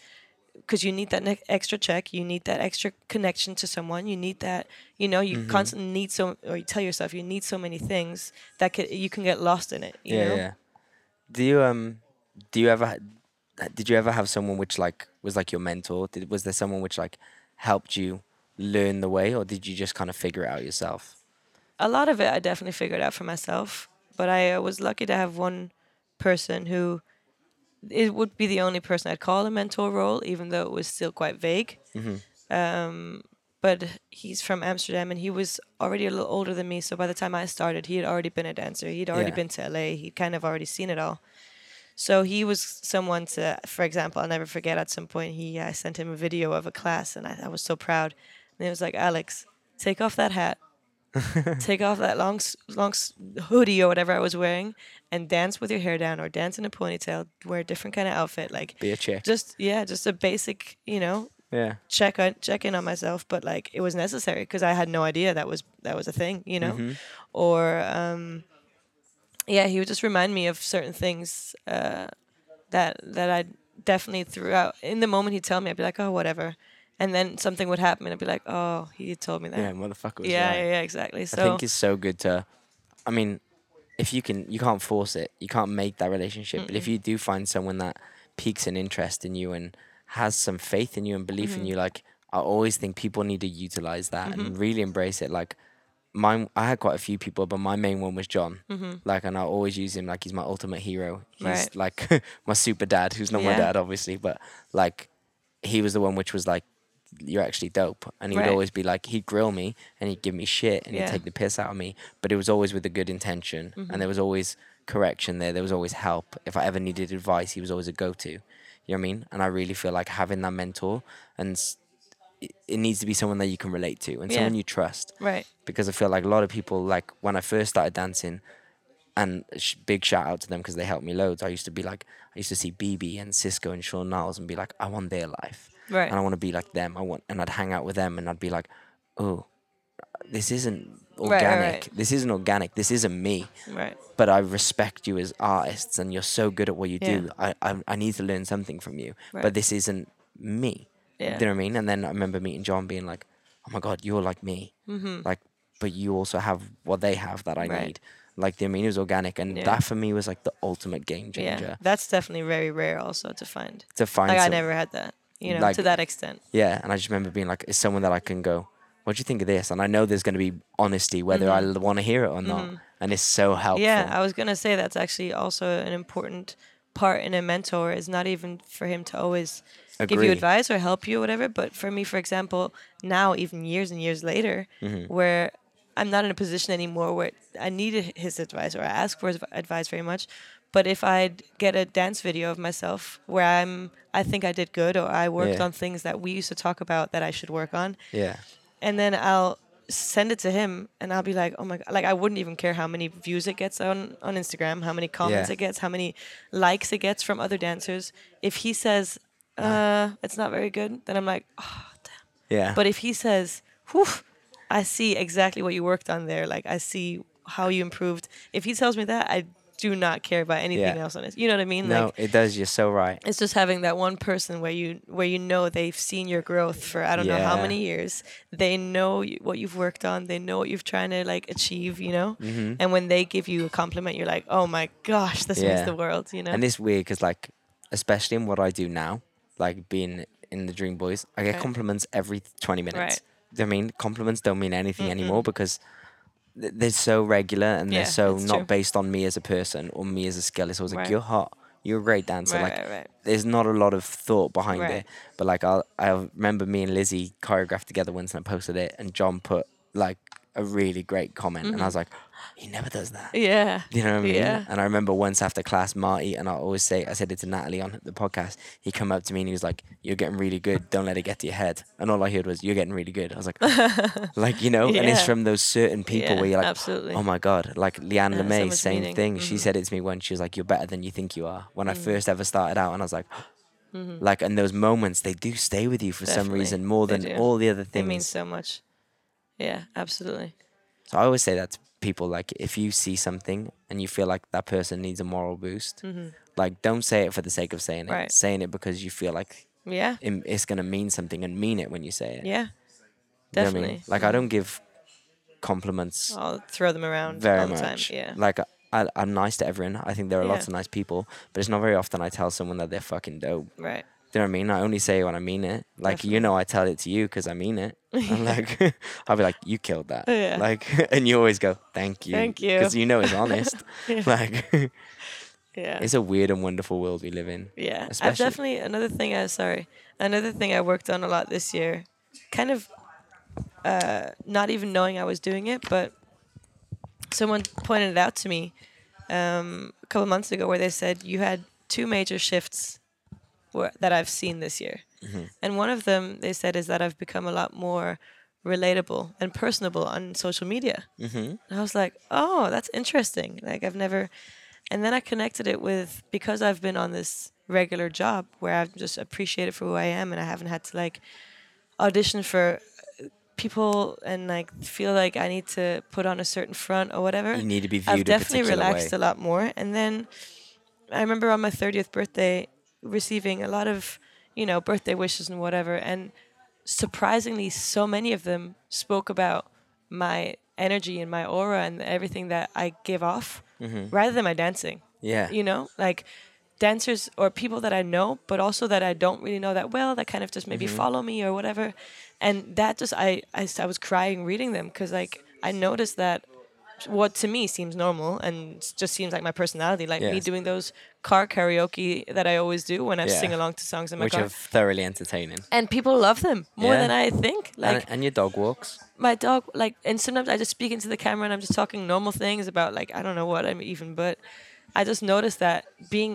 because you need that ne- extra check, you need that extra connection to someone, you need that, you know, Mm-hmm. you constantly need so, or you tell yourself you need so many things that could, you can get lost in it. You yeah, know? yeah. Do you um, do you ever, did you ever have someone which like was like your mentor? Did was there someone which like helped you learn the way, or did you just kind of figure it out yourself? a lot of it I definitely figured out for myself, but I uh, was lucky to have one person who it would be the only person I'd call a mentor role, even though it was still quite vague. Um, but he's from Amsterdam and he was already a little older than me. So by the time I started, he had already been a dancer. He'd already Yeah. been to LA. He'd kind of already seen it all. So he was someone to, for example, I'll never forget. At some point, he I sent him a video of a class, and I, I was so proud. And he was like, "Alex, take off that hat, take off that long, long hoodie or whatever I was wearing, and dance with your hair down, or dance in a ponytail, wear a different kind of outfit, like Be a chick. just yeah, just a basic, you know, Yeah. check on check in on myself but like it was necessary because i had no idea that was that was a thing you know Mm-hmm. or um yeah he would just remind me of certain things uh that that i definitely throughout in the moment he'd tell me i'd be like oh whatever and then something would happen and i'd be like oh he told me that Yeah, motherfucker was yeah, right. yeah, yeah, exactly I think it's so good to. I mean, if you can, you can't force it. You can't make that relationship. But if you do find someone that piques an interest in you and has some faith in you and belief Mm-hmm. in you, like I always think people need to utilize that and really embrace it. Like mine, I had quite a few people, but my main one was John. Like, and I always use him like he's my ultimate hero. He's Mm-hmm. Right. like my super dad, who's not my dad, obviously, but like he was the one which was like. You're actually dope, and he would always be like, he'd grill me and he'd give me shit and he'd take the piss out of me, but it was always with a good intention, Mm-hmm. and there was always correction there. There was always help. If I ever needed advice, he was always a go-to. You know what I mean? And I really feel like having that mentor, and it, needs to be someone that you can relate to and Yeah. someone you trust. right Because I feel like a lot of people, like when I first started dancing, and sh- big shout out to them because they helped me loads. I used to be like, I used to see BB and Cisco and Sean Niles and be like, I want their life right and I want to be like them. I want, and I'd hang out with them, and I'd be like, oh, this isn't Right, right, organic. right. This isn't organic. This isn't me. right But I respect you as artists, and you're so good at what you do. Yeah. I, I, I need to learn something from you. Right. But this isn't me. Yeah Do you know what I mean? And then I remember meeting John, being like, oh my god, you're like me. mm-hmm. Like, but you also have what they have that I Right. need. Like, the I mean, it was organic, and Yeah. that for me was like the ultimate game yeah changer. that's definitely very rare also to find To find like i never had that you know Like- to that extent Yeah, and I just remember being like, it's someone that I can go, what do you think of this? And I know there's going to be honesty whether I want to hear it or not. And it's so helpful. Mm-hmm. Yeah, I was gonna say that's actually also an important part in a mentor is not even for him to always give you advice or help you or whatever, but for me, for example, now even years and years later, Mm-hmm. where I'm not in a position anymore where I needed his advice or I ask for his advice very much. But if I'd get a dance video of myself where I'm, I think I did good or I worked Yeah. on things that we used to talk about that I should work on, yeah. and then I'll send it to him and I'll be like, oh my god, like I wouldn't even care how many views it gets on on Instagram, how many comments Yeah. it gets, how many likes it gets from other dancers. If he says, uh, it's not very good, then I'm like, oh, damn. Yeah. But if he says, whew, I see exactly what you worked on there, like I see how you improved. If he tells me that, I do not care about anything Yeah. else on it. You know what I mean? no, Like it does. You're so right. it's just having that one person where you where you know they've seen your growth for I don't know how Yeah. many years. They know what you've worked on. They know what you've trying to like achieve. You know, Mm-hmm. and when they give you a compliment, you're like, oh my gosh, this means Yeah. the world. You know, And it's weird because, like, especially in what I do now, like being in the Dream Boys, I get Right. compliments every 20 minutes. Right. Do you know what I mean? Compliments don't mean anything anymore because they're so regular and Yeah, they're so not true. based on me as a person or me as a skill. It's always like, Right. you're hot. You're a great dancer. right, like, right, right. there's not a lot of thought behind Right. it. But like I I remember me and Lizzie choreographed together once and I posted it and John put like a really great comment and I was like, he never does that. Yeah. You know what I mean? Mm-hmm. Yeah. And I remember once after class, Marty, and I always say, I said it to Natalie on the podcast. He come up to me and he was like, "You're getting really good. Don't let it get to your head." And all I heard was, "You're getting really good." I was like, like you know, and it's from those certain people Yeah, where you're like, absolutely. "Oh my god!" Like Leanne Yeah, LeMay, much same meaning. thing. She Mhm. said it to me once. She was like, "You're better than you think you are." When I Mm. first ever started out, and I was like. Like and those moments they do stay with you for some reason more they than do. all the other things. It means so much. Yeah, absolutely. So I always say that to people like if you see something and you feel like that person needs a moral boost, like don't say it for the sake of saying it. Mm-hmm. Right. Saying it because you feel like Yeah. im- it's gonna mean something and mean it when you say it. Yeah. You know I mean? Definitely. Like I don't give compliments I'll throw them around very all the much. time. Yeah. Like I, I'm nice to everyone. I think there are lots of nice people, but it's not very often I tell someone that they're fucking dope. Right. Do you know what I mean? I only say it when I mean it. Like you know, I tell it to you because I mean it. I'm like, I'll be like, you killed that. Yeah. Like, and you always go, thank you, Thank you. because you know it's honest. Yeah. Like, Yeah. it's a weird and wonderful world we live in. Yeah, I've definitely another thing. I sorry, another thing I worked on a lot this year, kind of, uh, not even knowing I was doing it, but someone pointed it out to me um, a couple months ago, where they said you had two major shifts that I've seen this year, and one of them they said is that I've become a lot more relatable and personable on social media. Mm-hmm. And I was like, oh, that's interesting. Like I've never, and then I connected it with because I've been on this regular job where I've just appreciated for who I am, and I haven't had to like audition for uh, people and like feel like I need to put on a certain front or whatever. You need to be viewed I've definitely particular relaxed way. a lot more. And then I remember on my 30th birthday receiving a lot of, you know, birthday wishes and whatever. And surprisingly, so many of them spoke about my energy and my aura and everything that I give off rather than my dancing. Mm-hmm. Yeah. You know, like dancers or people that I know, but also that I don't really know that well, that kind of just maybe Mm-hmm. follow me or whatever. And that just, I I was crying reading them because, like, I noticed that what to me seems normal and just seems like my personality, like me doing those car karaoke that I always do when I Yeah. sing along to songs in my Which car. are thoroughly entertaining. and people love them more Yeah. than I think. Like, and, and your dog walks. my dog like and sometimes i just speak into the camera and i'm just talking normal things about like i don't know what i'm even but i just noticed that being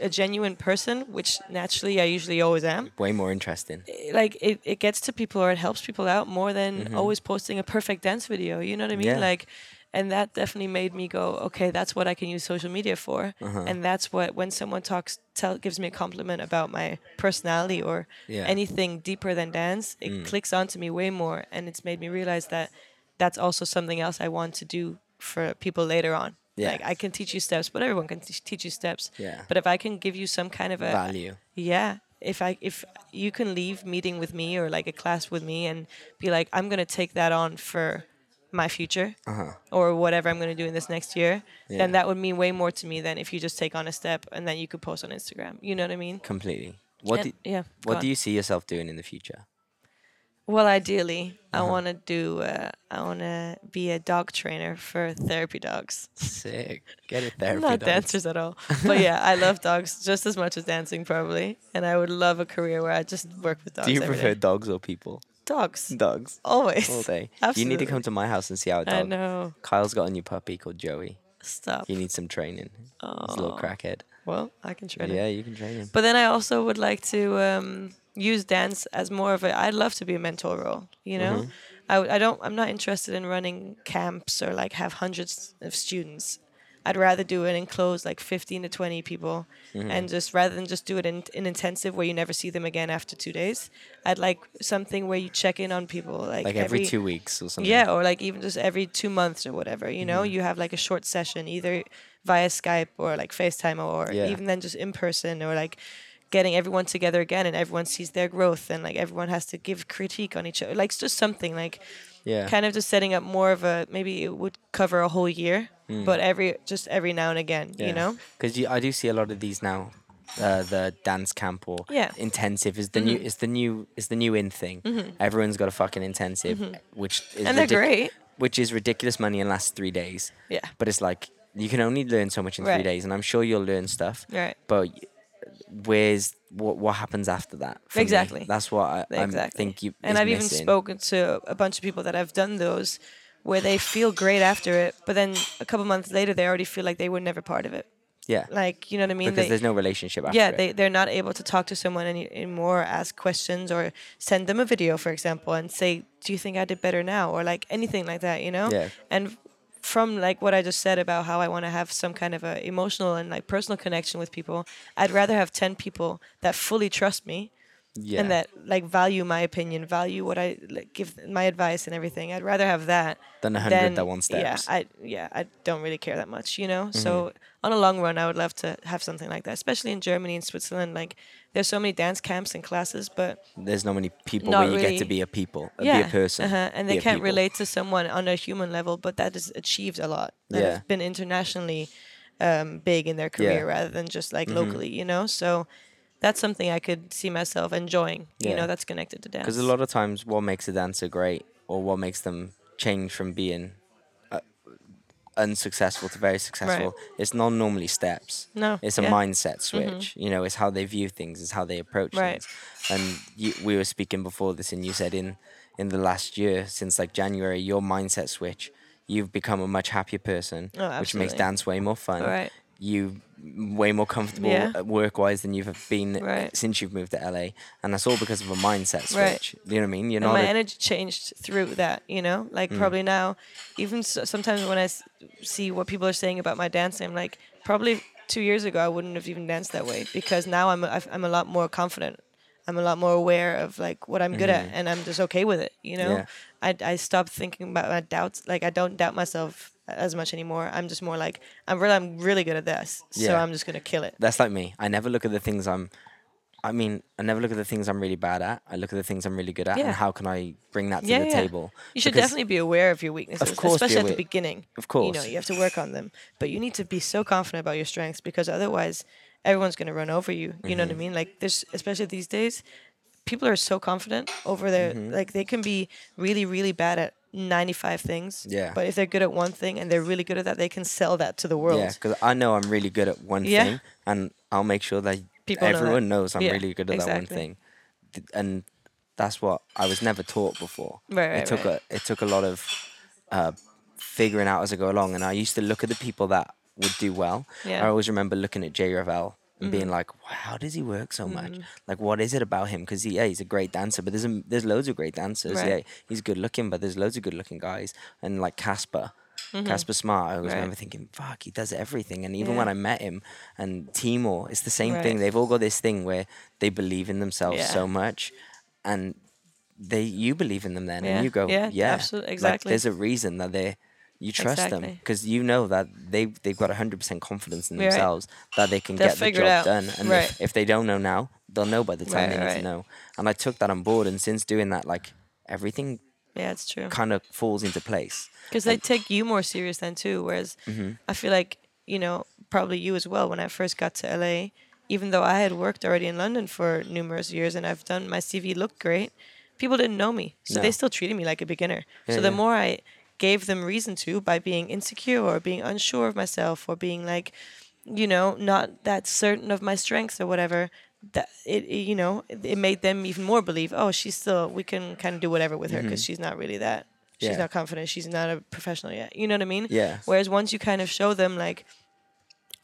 a genuine person which naturally i usually always am Way more interesting. eh, like it, it gets to people or it helps people out more than always posting a perfect dance video you know what i mean Mm-hmm. Yeah. like and that definitely made me go okay that's what i can use social media for Uh-huh. and that's what when someone talks tell gives me a compliment about my personality or Yeah. anything deeper than dance it Mm. clicks onto me way more and it's made me realize that that's also something else i want to do for people later on Yeah. like i can teach you steps but everyone can t- teach you steps Yeah. but if i can give you some kind of a Value. yeah. If I if you can leave meeting with me or like a class with me and be like, I'm gonna take that on for my future Uh-huh. or whatever I'm gonna do in this next year, Yeah. then that would mean way more to me than if you just take on a step and then you could post on Instagram. You know what I mean? Completely. What And- do, yeah. what do you see yourself doing in the future? Well, ideally, Uh-huh. I want to do. Uh, I want to be a dog trainer for therapy dogs. Sick. Get it there. Not dancers at all, but yeah, I love dogs just as much as dancing, probably. And I would love a career where I just work with dogs. Do you prefer day. dogs or people? Dogs? Dogs. Always. All day. Absolutely. You need to come to my house and see our dog. I know. Kyle's got a new puppy called Joey. Stop. He needs some training. Oh. He's a little crackhead. Well, I can train him. yeah, you can train him. But then I also would like to um, use dance as more of a. I'd love to be a mentor role. You know, Mm-hmm. I I don't. I'm not interested in running camps or like have hundreds of students. I'd rather do an enclosed like 15 to 20 people, Mm-hmm. and just rather than just do it in an intensive where you never see them again after two days. I'd like something where you check in on people like, Like every, two weeks or something. Yeah, or like even just every two months or whatever. You know, Mm-hmm. you have like a short session either via Skype or like FaceTime or Yeah. even then just in person or like getting everyone together again and everyone sees their growth and like everyone has to give critique on each other. Like it's just something like Yeah. kind of just setting up more of a maybe it would cover a whole year, but every just every now and again, you know? Because you, I do see a lot of these now. Uh, the dance camp or Yeah. Mm-hmm. intensive is the new is the new is the new in thing. Everyone's got a fucking intensive, which is Mm-hmm. And they're ridic- great. Which is ridiculous money and lasts three days. Yeah. But it's like you can only learn so much in three days, and I'm sure you'll learn stuff. Right. But where's what what happens after that? for me? Exactly. That's what I, Exactly. think you. and I've even spoken to a bunch of people that have done those where they feel great after it, but then a couple months later they already feel like they were never part of it. Yeah. Like, you know what I mean? because They- there's no relationship after yeah, they, they're not able to talk to someone any, anymore, ask questions, or send them a video, for example, and say, Do you think I did better now? Or like anything like that, you know? Yeah. And from like what I just said about how I want to have some kind of a emotional and like personal connection with people, I'd rather have 10 people that fully trust me Yeah. and that like value my opinion, value what I like, give my advice and everything. I'd rather have that Than a hundred that want steps. Yeah, I yeah I don't really care that much, you know. Mm-hmm. So on a long run, I would love to have something like that, especially in Germany and Switzerland. Like there's so many dance camps and classes, but There's not many people Not where you get to be a people, uh, yeah, be a person, uh-huh, and they can't relate to someone on a human level, but that is achieved a lot. That Yeah. been internationally um, big in their career rather than just like Mm-hmm. locally, you know. So that's something I could see myself enjoying. Yeah. You know, that's connected to dance. Because a lot of times, what makes a dancer great, or what makes them change from being uh, unsuccessful to very successful, it's not normally steps. No, it's a yeah. Mm-hmm. mindset switch. You know, it's how they view things, it's how they approach Right. things. And you, we were speaking before this, and you said in in the last year, since like January, your mindset switch, you've become a much happier person, Oh, which makes dance way more fun. Right. You way more comfortable Yeah. work wise than you've been Right. since you've moved to LA, and that's all because of a mindset Right. switch. You know what I mean? You're and not. my a- energy changed through that you know Mm. like probably now even so, sometimes when I s- see what people are saying about my dancing i'm like probably two years ago i wouldn't have even danced that way because now i'm a, i'm a lot more confident i'm a lot more aware of like what i'm good at and i'm just okay with it you know Mm-hmm. Yeah. I, I stopped thinking about my doubts like i don't doubt myself as much anymore i'm just more like i'm really i'm really good at this so i'm just gonna kill it that's like me. I never look at the things I'm. I mean, I never look at the things I'm really bad at. I look at the things I'm really good at, Yeah. and how can I bring that to Yeah, the yeah. table? You should Because- definitely be aware of your weaknesses, course especially at the beginning. Of course, You know, you have to work on them. But you need to be so confident about your strengths because otherwise everyone's going to run over you. You know what I Mm-hmm. mean? Like there's especially these days, people are so confident over there. Mm-hmm. like they can be really really bad at 95 things. Yeah. But if they're good at one thing and they're really good at that, they can sell that to the world. Yeah, because I know I'm really good at one Yeah. thing, and I'll make sure that People know that. everyone knows I'm Yeah, really good at that one thing, Th- and that's what I was never taught before. Right, it took right. a it took a lot of uh, figuring out as I go along, and I used to look at the people that would do well. Yeah. Mm-hmm. I always remember looking at Jay Ravel and being like, wow, "How does he work so much? Like, what is it about him? Because he, yeah, he's a great dancer, but there's a, there's loads of great dancers. Right. Yeah, he's good looking, but there's loads of good looking guys, and like Casper." Casper Smart, I always Mm-hmm. Right. remember thinking, fuck, he does everything. And even Yeah. when I met him and Timor, it's the same thing. They've all got this thing where they believe in themselves Yeah. so much and they you believe in them then Yeah. and you go, Yeah, yeah. absolute- Like, exactly. there's a reason that they you trust them because you know that they they've got 100% confidence in Right. themselves that they can They'll get the job done and Right. if, if they don't know now they'll know by the time Right, they need to know and i took that on board and since doing that like everything Yeah, it's true. kind of falls into place because they take you more serious then too. Whereas Mm-hmm. I feel like you know probably you as well. When I first got to LA, even though I had worked already in London for numerous years and I've done my CV look great, people didn't know me, so No. they still treated me like a beginner. Yeah, so the yeah. more I gave them reason to by being insecure or being unsure of myself or being like, you know, not that certain of my strengths or whatever. That it, it, you know, it, made them even more believe. Oh, she's still. We can kind of do whatever with her because she's not really that. She's Mm-hmm. Yeah. not confident. She's not a professional yet. You know what I mean? Yeah. Whereas once you kind of show them like,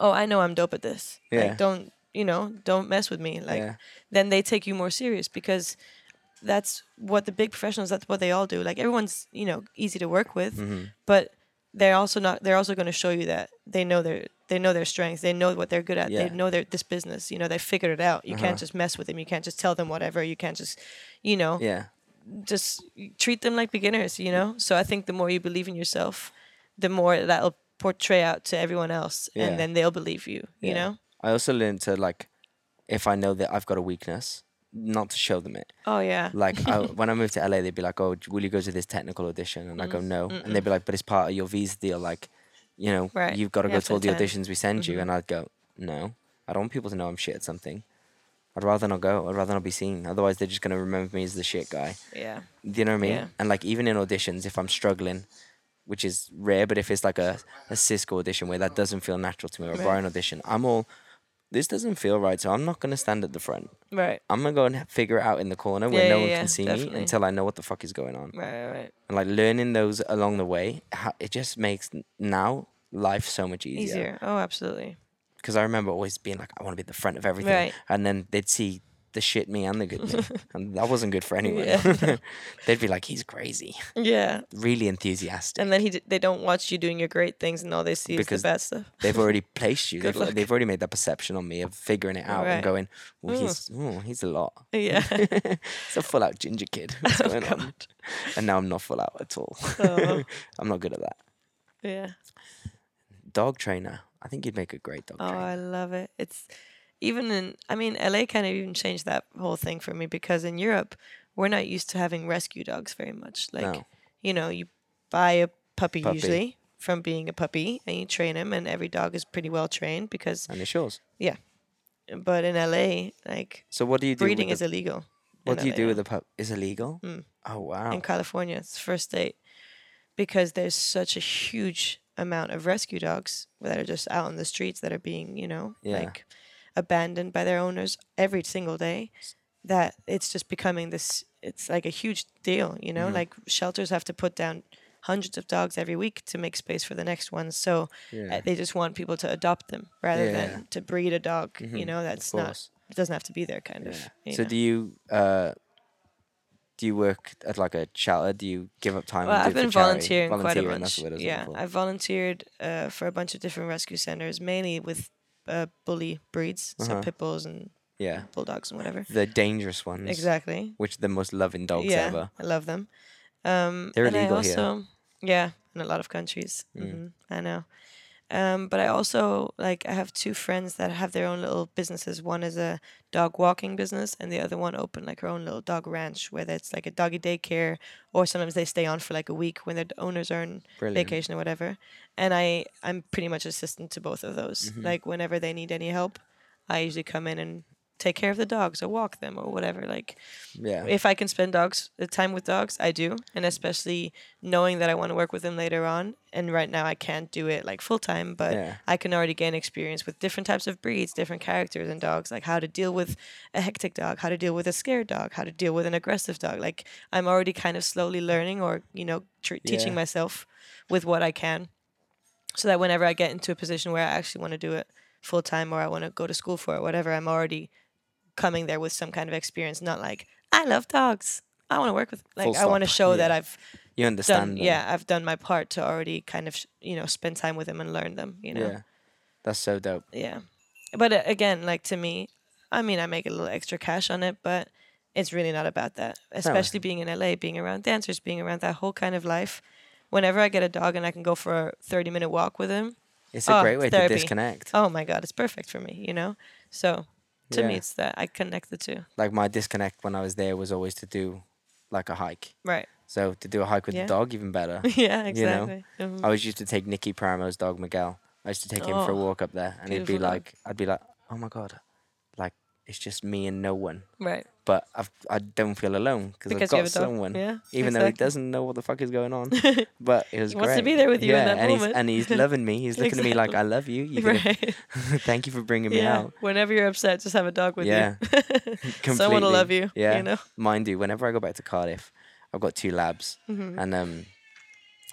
oh, I know I'm dope at this. Yeah. Like, don't you know? Don't mess with me. Like, Yeah. then they take you more serious because that's what the big professionals. That's what they all do. Like everyone's you know easy to work with, Mm-hmm. but they're also not. They're also going to show you that they know their they know their strengths. They know what they're good at. Yeah. They know their this business. You know they figured it out. You Uh-huh. can't just mess with them. You can't just tell them whatever. You can't just, you know yeah just treat them like beginners, you know? So I think the more you believe in yourself, the more that'll portray out to everyone else Yeah. and then they'll believe you, you Yeah. know? i also learned to like if i know that i've got a weakness not to show them it Oh yeah. Like I, when I moved to LA, they'd be like, "Oh, will you go to this technical audition?" And I Mm, go, "No," and they'd be like, "But it's part of your visa deal. Like, you know, Right. you've got to You go to all the auditions we send you." And I'd go, "No, I don't want people to know I'm shit at something. I'd rather not go. I'd rather not be seen. Otherwise, they're just gonna remember me as the shit guy. yeah. Do you know what I mean? Yeah. And like even in auditions, if I'm struggling." Which is rare, but if it's like a, a Cisco audition where that doesn't feel natural to me, or a Right. Brian audition, I'm all, this doesn't feel right, so I'm not gonna stand at the front. Right. I'm gonna go and figure it out in the corner where Yeah, no yeah, one yeah, can see definitely. me until I know what the fuck is going on. Right, right. And like learning those along the way, ha- it just makes n- now life so much easier. Easier. Oh, absolutely. Because I remember always being like, I want to be at the front of everything, Right. and then they'd see the shit me and the good me, and that wasn't good for anyone. Yeah. They'd be like, "He's crazy," Yeah. really enthusiastic. And then he d- they don't watch you doing your great things and all they see Because is the bad stuff. they've already placed you. They've, they've already made that perception on me of figuring it out and going, "Well, Ooh. he's oh, he's a lot. Yeah. it's a full out ginger kid. What's Oh, going on?" And now I'm not full out at all. Oh. I'm not good at that. Yeah. Dog trainer. I think you'd make a great dog Oh, trainer. I love it. It's even in I mean, LA kind of even changed that whole thing for me because in Europe, we're not used to having rescue dogs very much. Like, No. you know, you buy a puppy, Puppy. usually from being a puppy and you train him and every dog is pretty well trained because And it's yours. Yeah. But in LA, like So what do you do? breeding is the, illegal. what do you LA do with the pup? Is illegal? Mm. Oh wow. in California. It's first state because there's such a huge amount of rescue dogs that are just out in the streets that are being, you know, Yeah. like abandoned by their owners every single day. That it's just becoming this. It's like a huge deal, you know. Mhm. Like shelters have to put down hundreds of dogs every week to make space for the next one. So uh, yeah. they just want people to adopt them rather Yeah. than to breed a dog. You Mhm, know, that's not. It doesn't have to be there, kind Yeah. of. So know. do you uh do you work at like a shelter? Do you give up time? Well, I've been volunteering quite a bunch. That's what it is. yeah, I've volunteered uh, for a bunch of different rescue centers, mainly with uh, bully breeds, so Uh-huh. pit bulls and yeah. bulldogs and whatever. The dangerous ones. Exactly. Which are the most loving dogs yeah, ever. I love them. Um, They're and I illegal here. also, Yeah, in a lot of countries. Mm. hmm I know. Um, but I also like I have two friends that have their own little businesses. One is a dog walking business, and the other one opened like her own little dog ranch, whether it's like a doggy daycare, or sometimes they stay on for like a week when their owners are on Brilliant. vacation or whatever. And I I'm pretty much assistant to both of those. Mhm. Like whenever they need any help, I usually come in and take care of the dogs or walk them or whatever. Like Yeah. if I can spend dogs uh, time with dogs, I do, and especially knowing that I want to work with them later on. And right now I can't do it like full time, but yeah. I can already gain experience with different types of breeds, different characters and dogs, like how to deal with a hectic dog, how to deal with a scared dog, how to deal with an aggressive dog. Like I'm already kind of slowly learning or you know tr- teaching Yeah. myself with what I can, so that whenever I get into a position where I actually want to do it full time or I want to go to school for it, whatever, I'm already coming there with some kind of experience, not like I love dogs. I want to work with like Full I want to show that I've You done understand. them. yeah I've done my part to already kind of sh- you know spend time with them and learn them you know Yeah. That's so dope. yeah but uh, again like to me i mean i make a little extra cash on it but it's really not about that especially being in la being around dancers being around that whole kind of life whenever i get a dog and i can go for a 30 minute walk with him It's a Oh, great way therapy. to disconnect. oh my god it's perfect for me you know so to me it's that i connect the two Like my disconnect when I was there was always to do like a hike. right So to do a hike with Yeah. the dog, even better. yeah you know, exactly Mhm. I was used to take Nicky Paramo's dog Miguel. I used to take him for a Oh, walk up there, and he'd be dog. like, I'd be like, oh my god, like it's just me and no one. right But I've, I don't feel alone because I've because you got have a dog someone. yeah Even though he doesn't know what the fuck is going on, but it was He wants to be there with you in yeah, that and moment. He's, and he's loving me. He's looking at me like, "I love you. You right thank you for bringing me yeah out." whenever you're upset just have a dog with Yeah, you someone will love you Yeah. you know Mind you, whenever I go back to Cardiff, I've got two labs, Mhm. and um,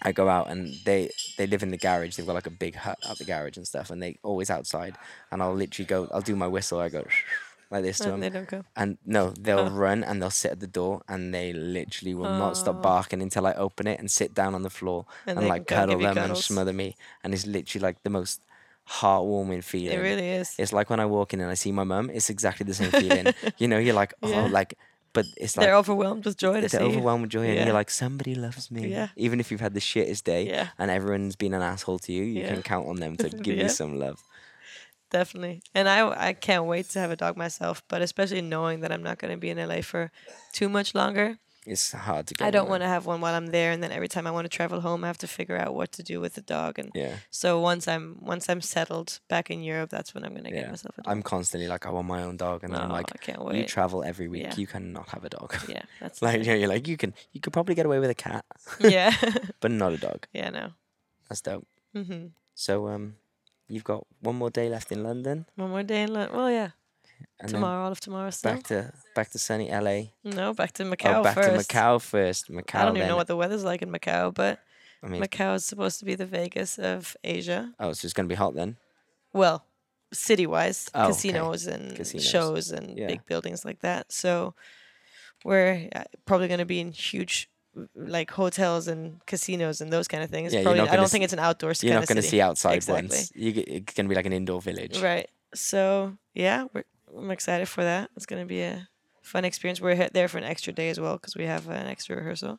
I go out and they they live in the garage. They've got like a big hut out the garage and stuff, and they always outside. And I'll literally go. I'll do my whistle. I go like this to and them, they don't go and no, they'll Oh. run and they'll sit at the door, and they literally will not stop Oh. barking until I open it and sit down on the floor and, and, like cuddle them and smother me, and it's literally like the most heartwarming feeling. It really is. It's like when I walk in and I see my mum. It's exactly the same feeling. you know, you're like, oh, Yeah. like, but it's like They're overwhelmed with joy to they're overwhelmed with joy, and you're like, somebody loves me. Yeah. Even if you've had the shittest day, Yeah, and everyone's been an asshole to you, you Yeah. can count on them to give Yeah. you some love. Definitely. And I I can't wait to have a dog myself, but especially knowing that I'm not going to be in LA for too much longer. It's hard to get. I don't want to have one while I'm there, and then every time I want to travel home, I have to figure out what to do with the dog. And Yeah, so once I'm once I'm settled back in Europe, that's when I'm going to Yeah. get myself a dog. I'm constantly like, I want my own dog, and I'm Oh, like, I can't wait. you wait. travel every week, Yeah. you cannot have a dog. yeah, that's like, you know, you're like, you can, you could probably get away with a cat, yeah, but not a dog. yeah, no. That's dope. hmm So, um, you've got one more day left in London, One more day in London. Well, yeah, and tomorrow, all of tomorrow still. back to back to sunny LA. no, back to Macau oh, back first. to Macau first. Macau. I don't even know what the weather's like in Macau, but I mean, Macau is supposed to be the Vegas of Asia. oh, so it's just gonna be hot then. Well, city wise, Oh, okay. casinos and Casinos. shows and Yeah. big buildings like that. So we're uh, probably going to be in huge like hotels and casinos and those kind of things. Yeah, probably, I don't think it's an outdoor You're not going to see outside Exactly. ones. You, it's going to be like an indoor village. Right. So yeah, we're, I'm excited for that. It's gonna be a fun experience. We're he- there for an extra day as well because we have an extra rehearsal.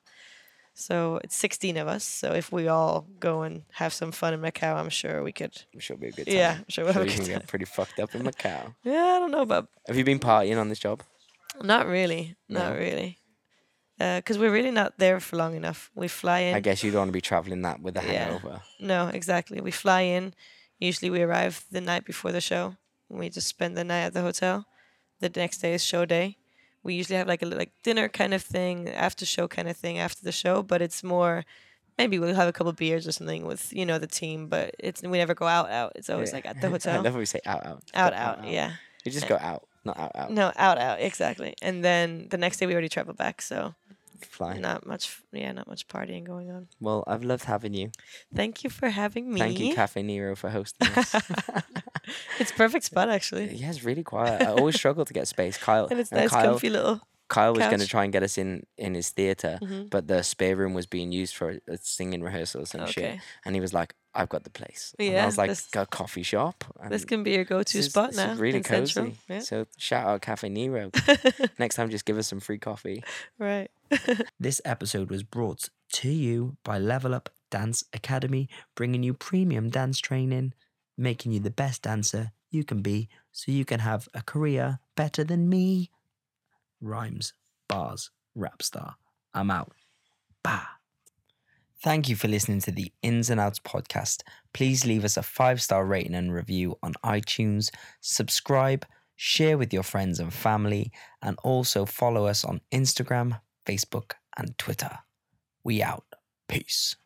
So it's 16 of us. So if we all go and have some fun in Macau, I'm sure we could. I'm sure it'll be a good time. Yeah, I'm sure we'll have a good can time. get pretty fucked up in Macau. Yeah, I don't know, but Have you been partying on this job? not really. Not No. really. Uh, because we're really not there for long enough. We fly in. I guess you don't want to be traveling that with a Yeah. hangover. No, exactly. We fly in. Usually we arrive the night before the show. We just spend the night at the hotel. The next day is show day. We usually have like a li- like dinner kind of thing, after show kind of thing after the show, but it's more maybe we'll have a couple beers or something with, you know, the team, but it's we never go out out. It's always Yeah. like at the I hotel. love when we say out, out. out, Go out, yeah. You just go out, not out, out. No, out out, exactly. And then the next day we already traveled back, so Fly. not much yeah, not much partying going on. Well, I've loved having you. Thank you for having me. Thank you, Caffè Nero, for hosting us. it's perfect spot actually. yeah, it's really quiet. I always struggle to get space. Kyle And it's and nice, Kyle, comfy little Kyle was going to try and get us in in his theater, Mhm. but the spare room was being used for singing rehearsals and shit. And he was like, "I've got the place." and I Yeah, was like, this- "A coffee shop." This can be your go-to this is- spot this is now. really in cozy. Yeah. So shout out Caffè Nero. Next time, just give us some free coffee. Right. This episode was brought to you by Level Up Dance Academy, bringing you premium dance training, making you the best dancer you can be so you can have a career better than me. Rhymes, bars, rap star. I'm out. Bah. Thank you for listening to the Ins and Outs podcast. Please leave us a five star rating and review on iTunes, subscribe, share with your friends and family, and also follow us on Instagram, Facebook, and Twitter. We out. Peace.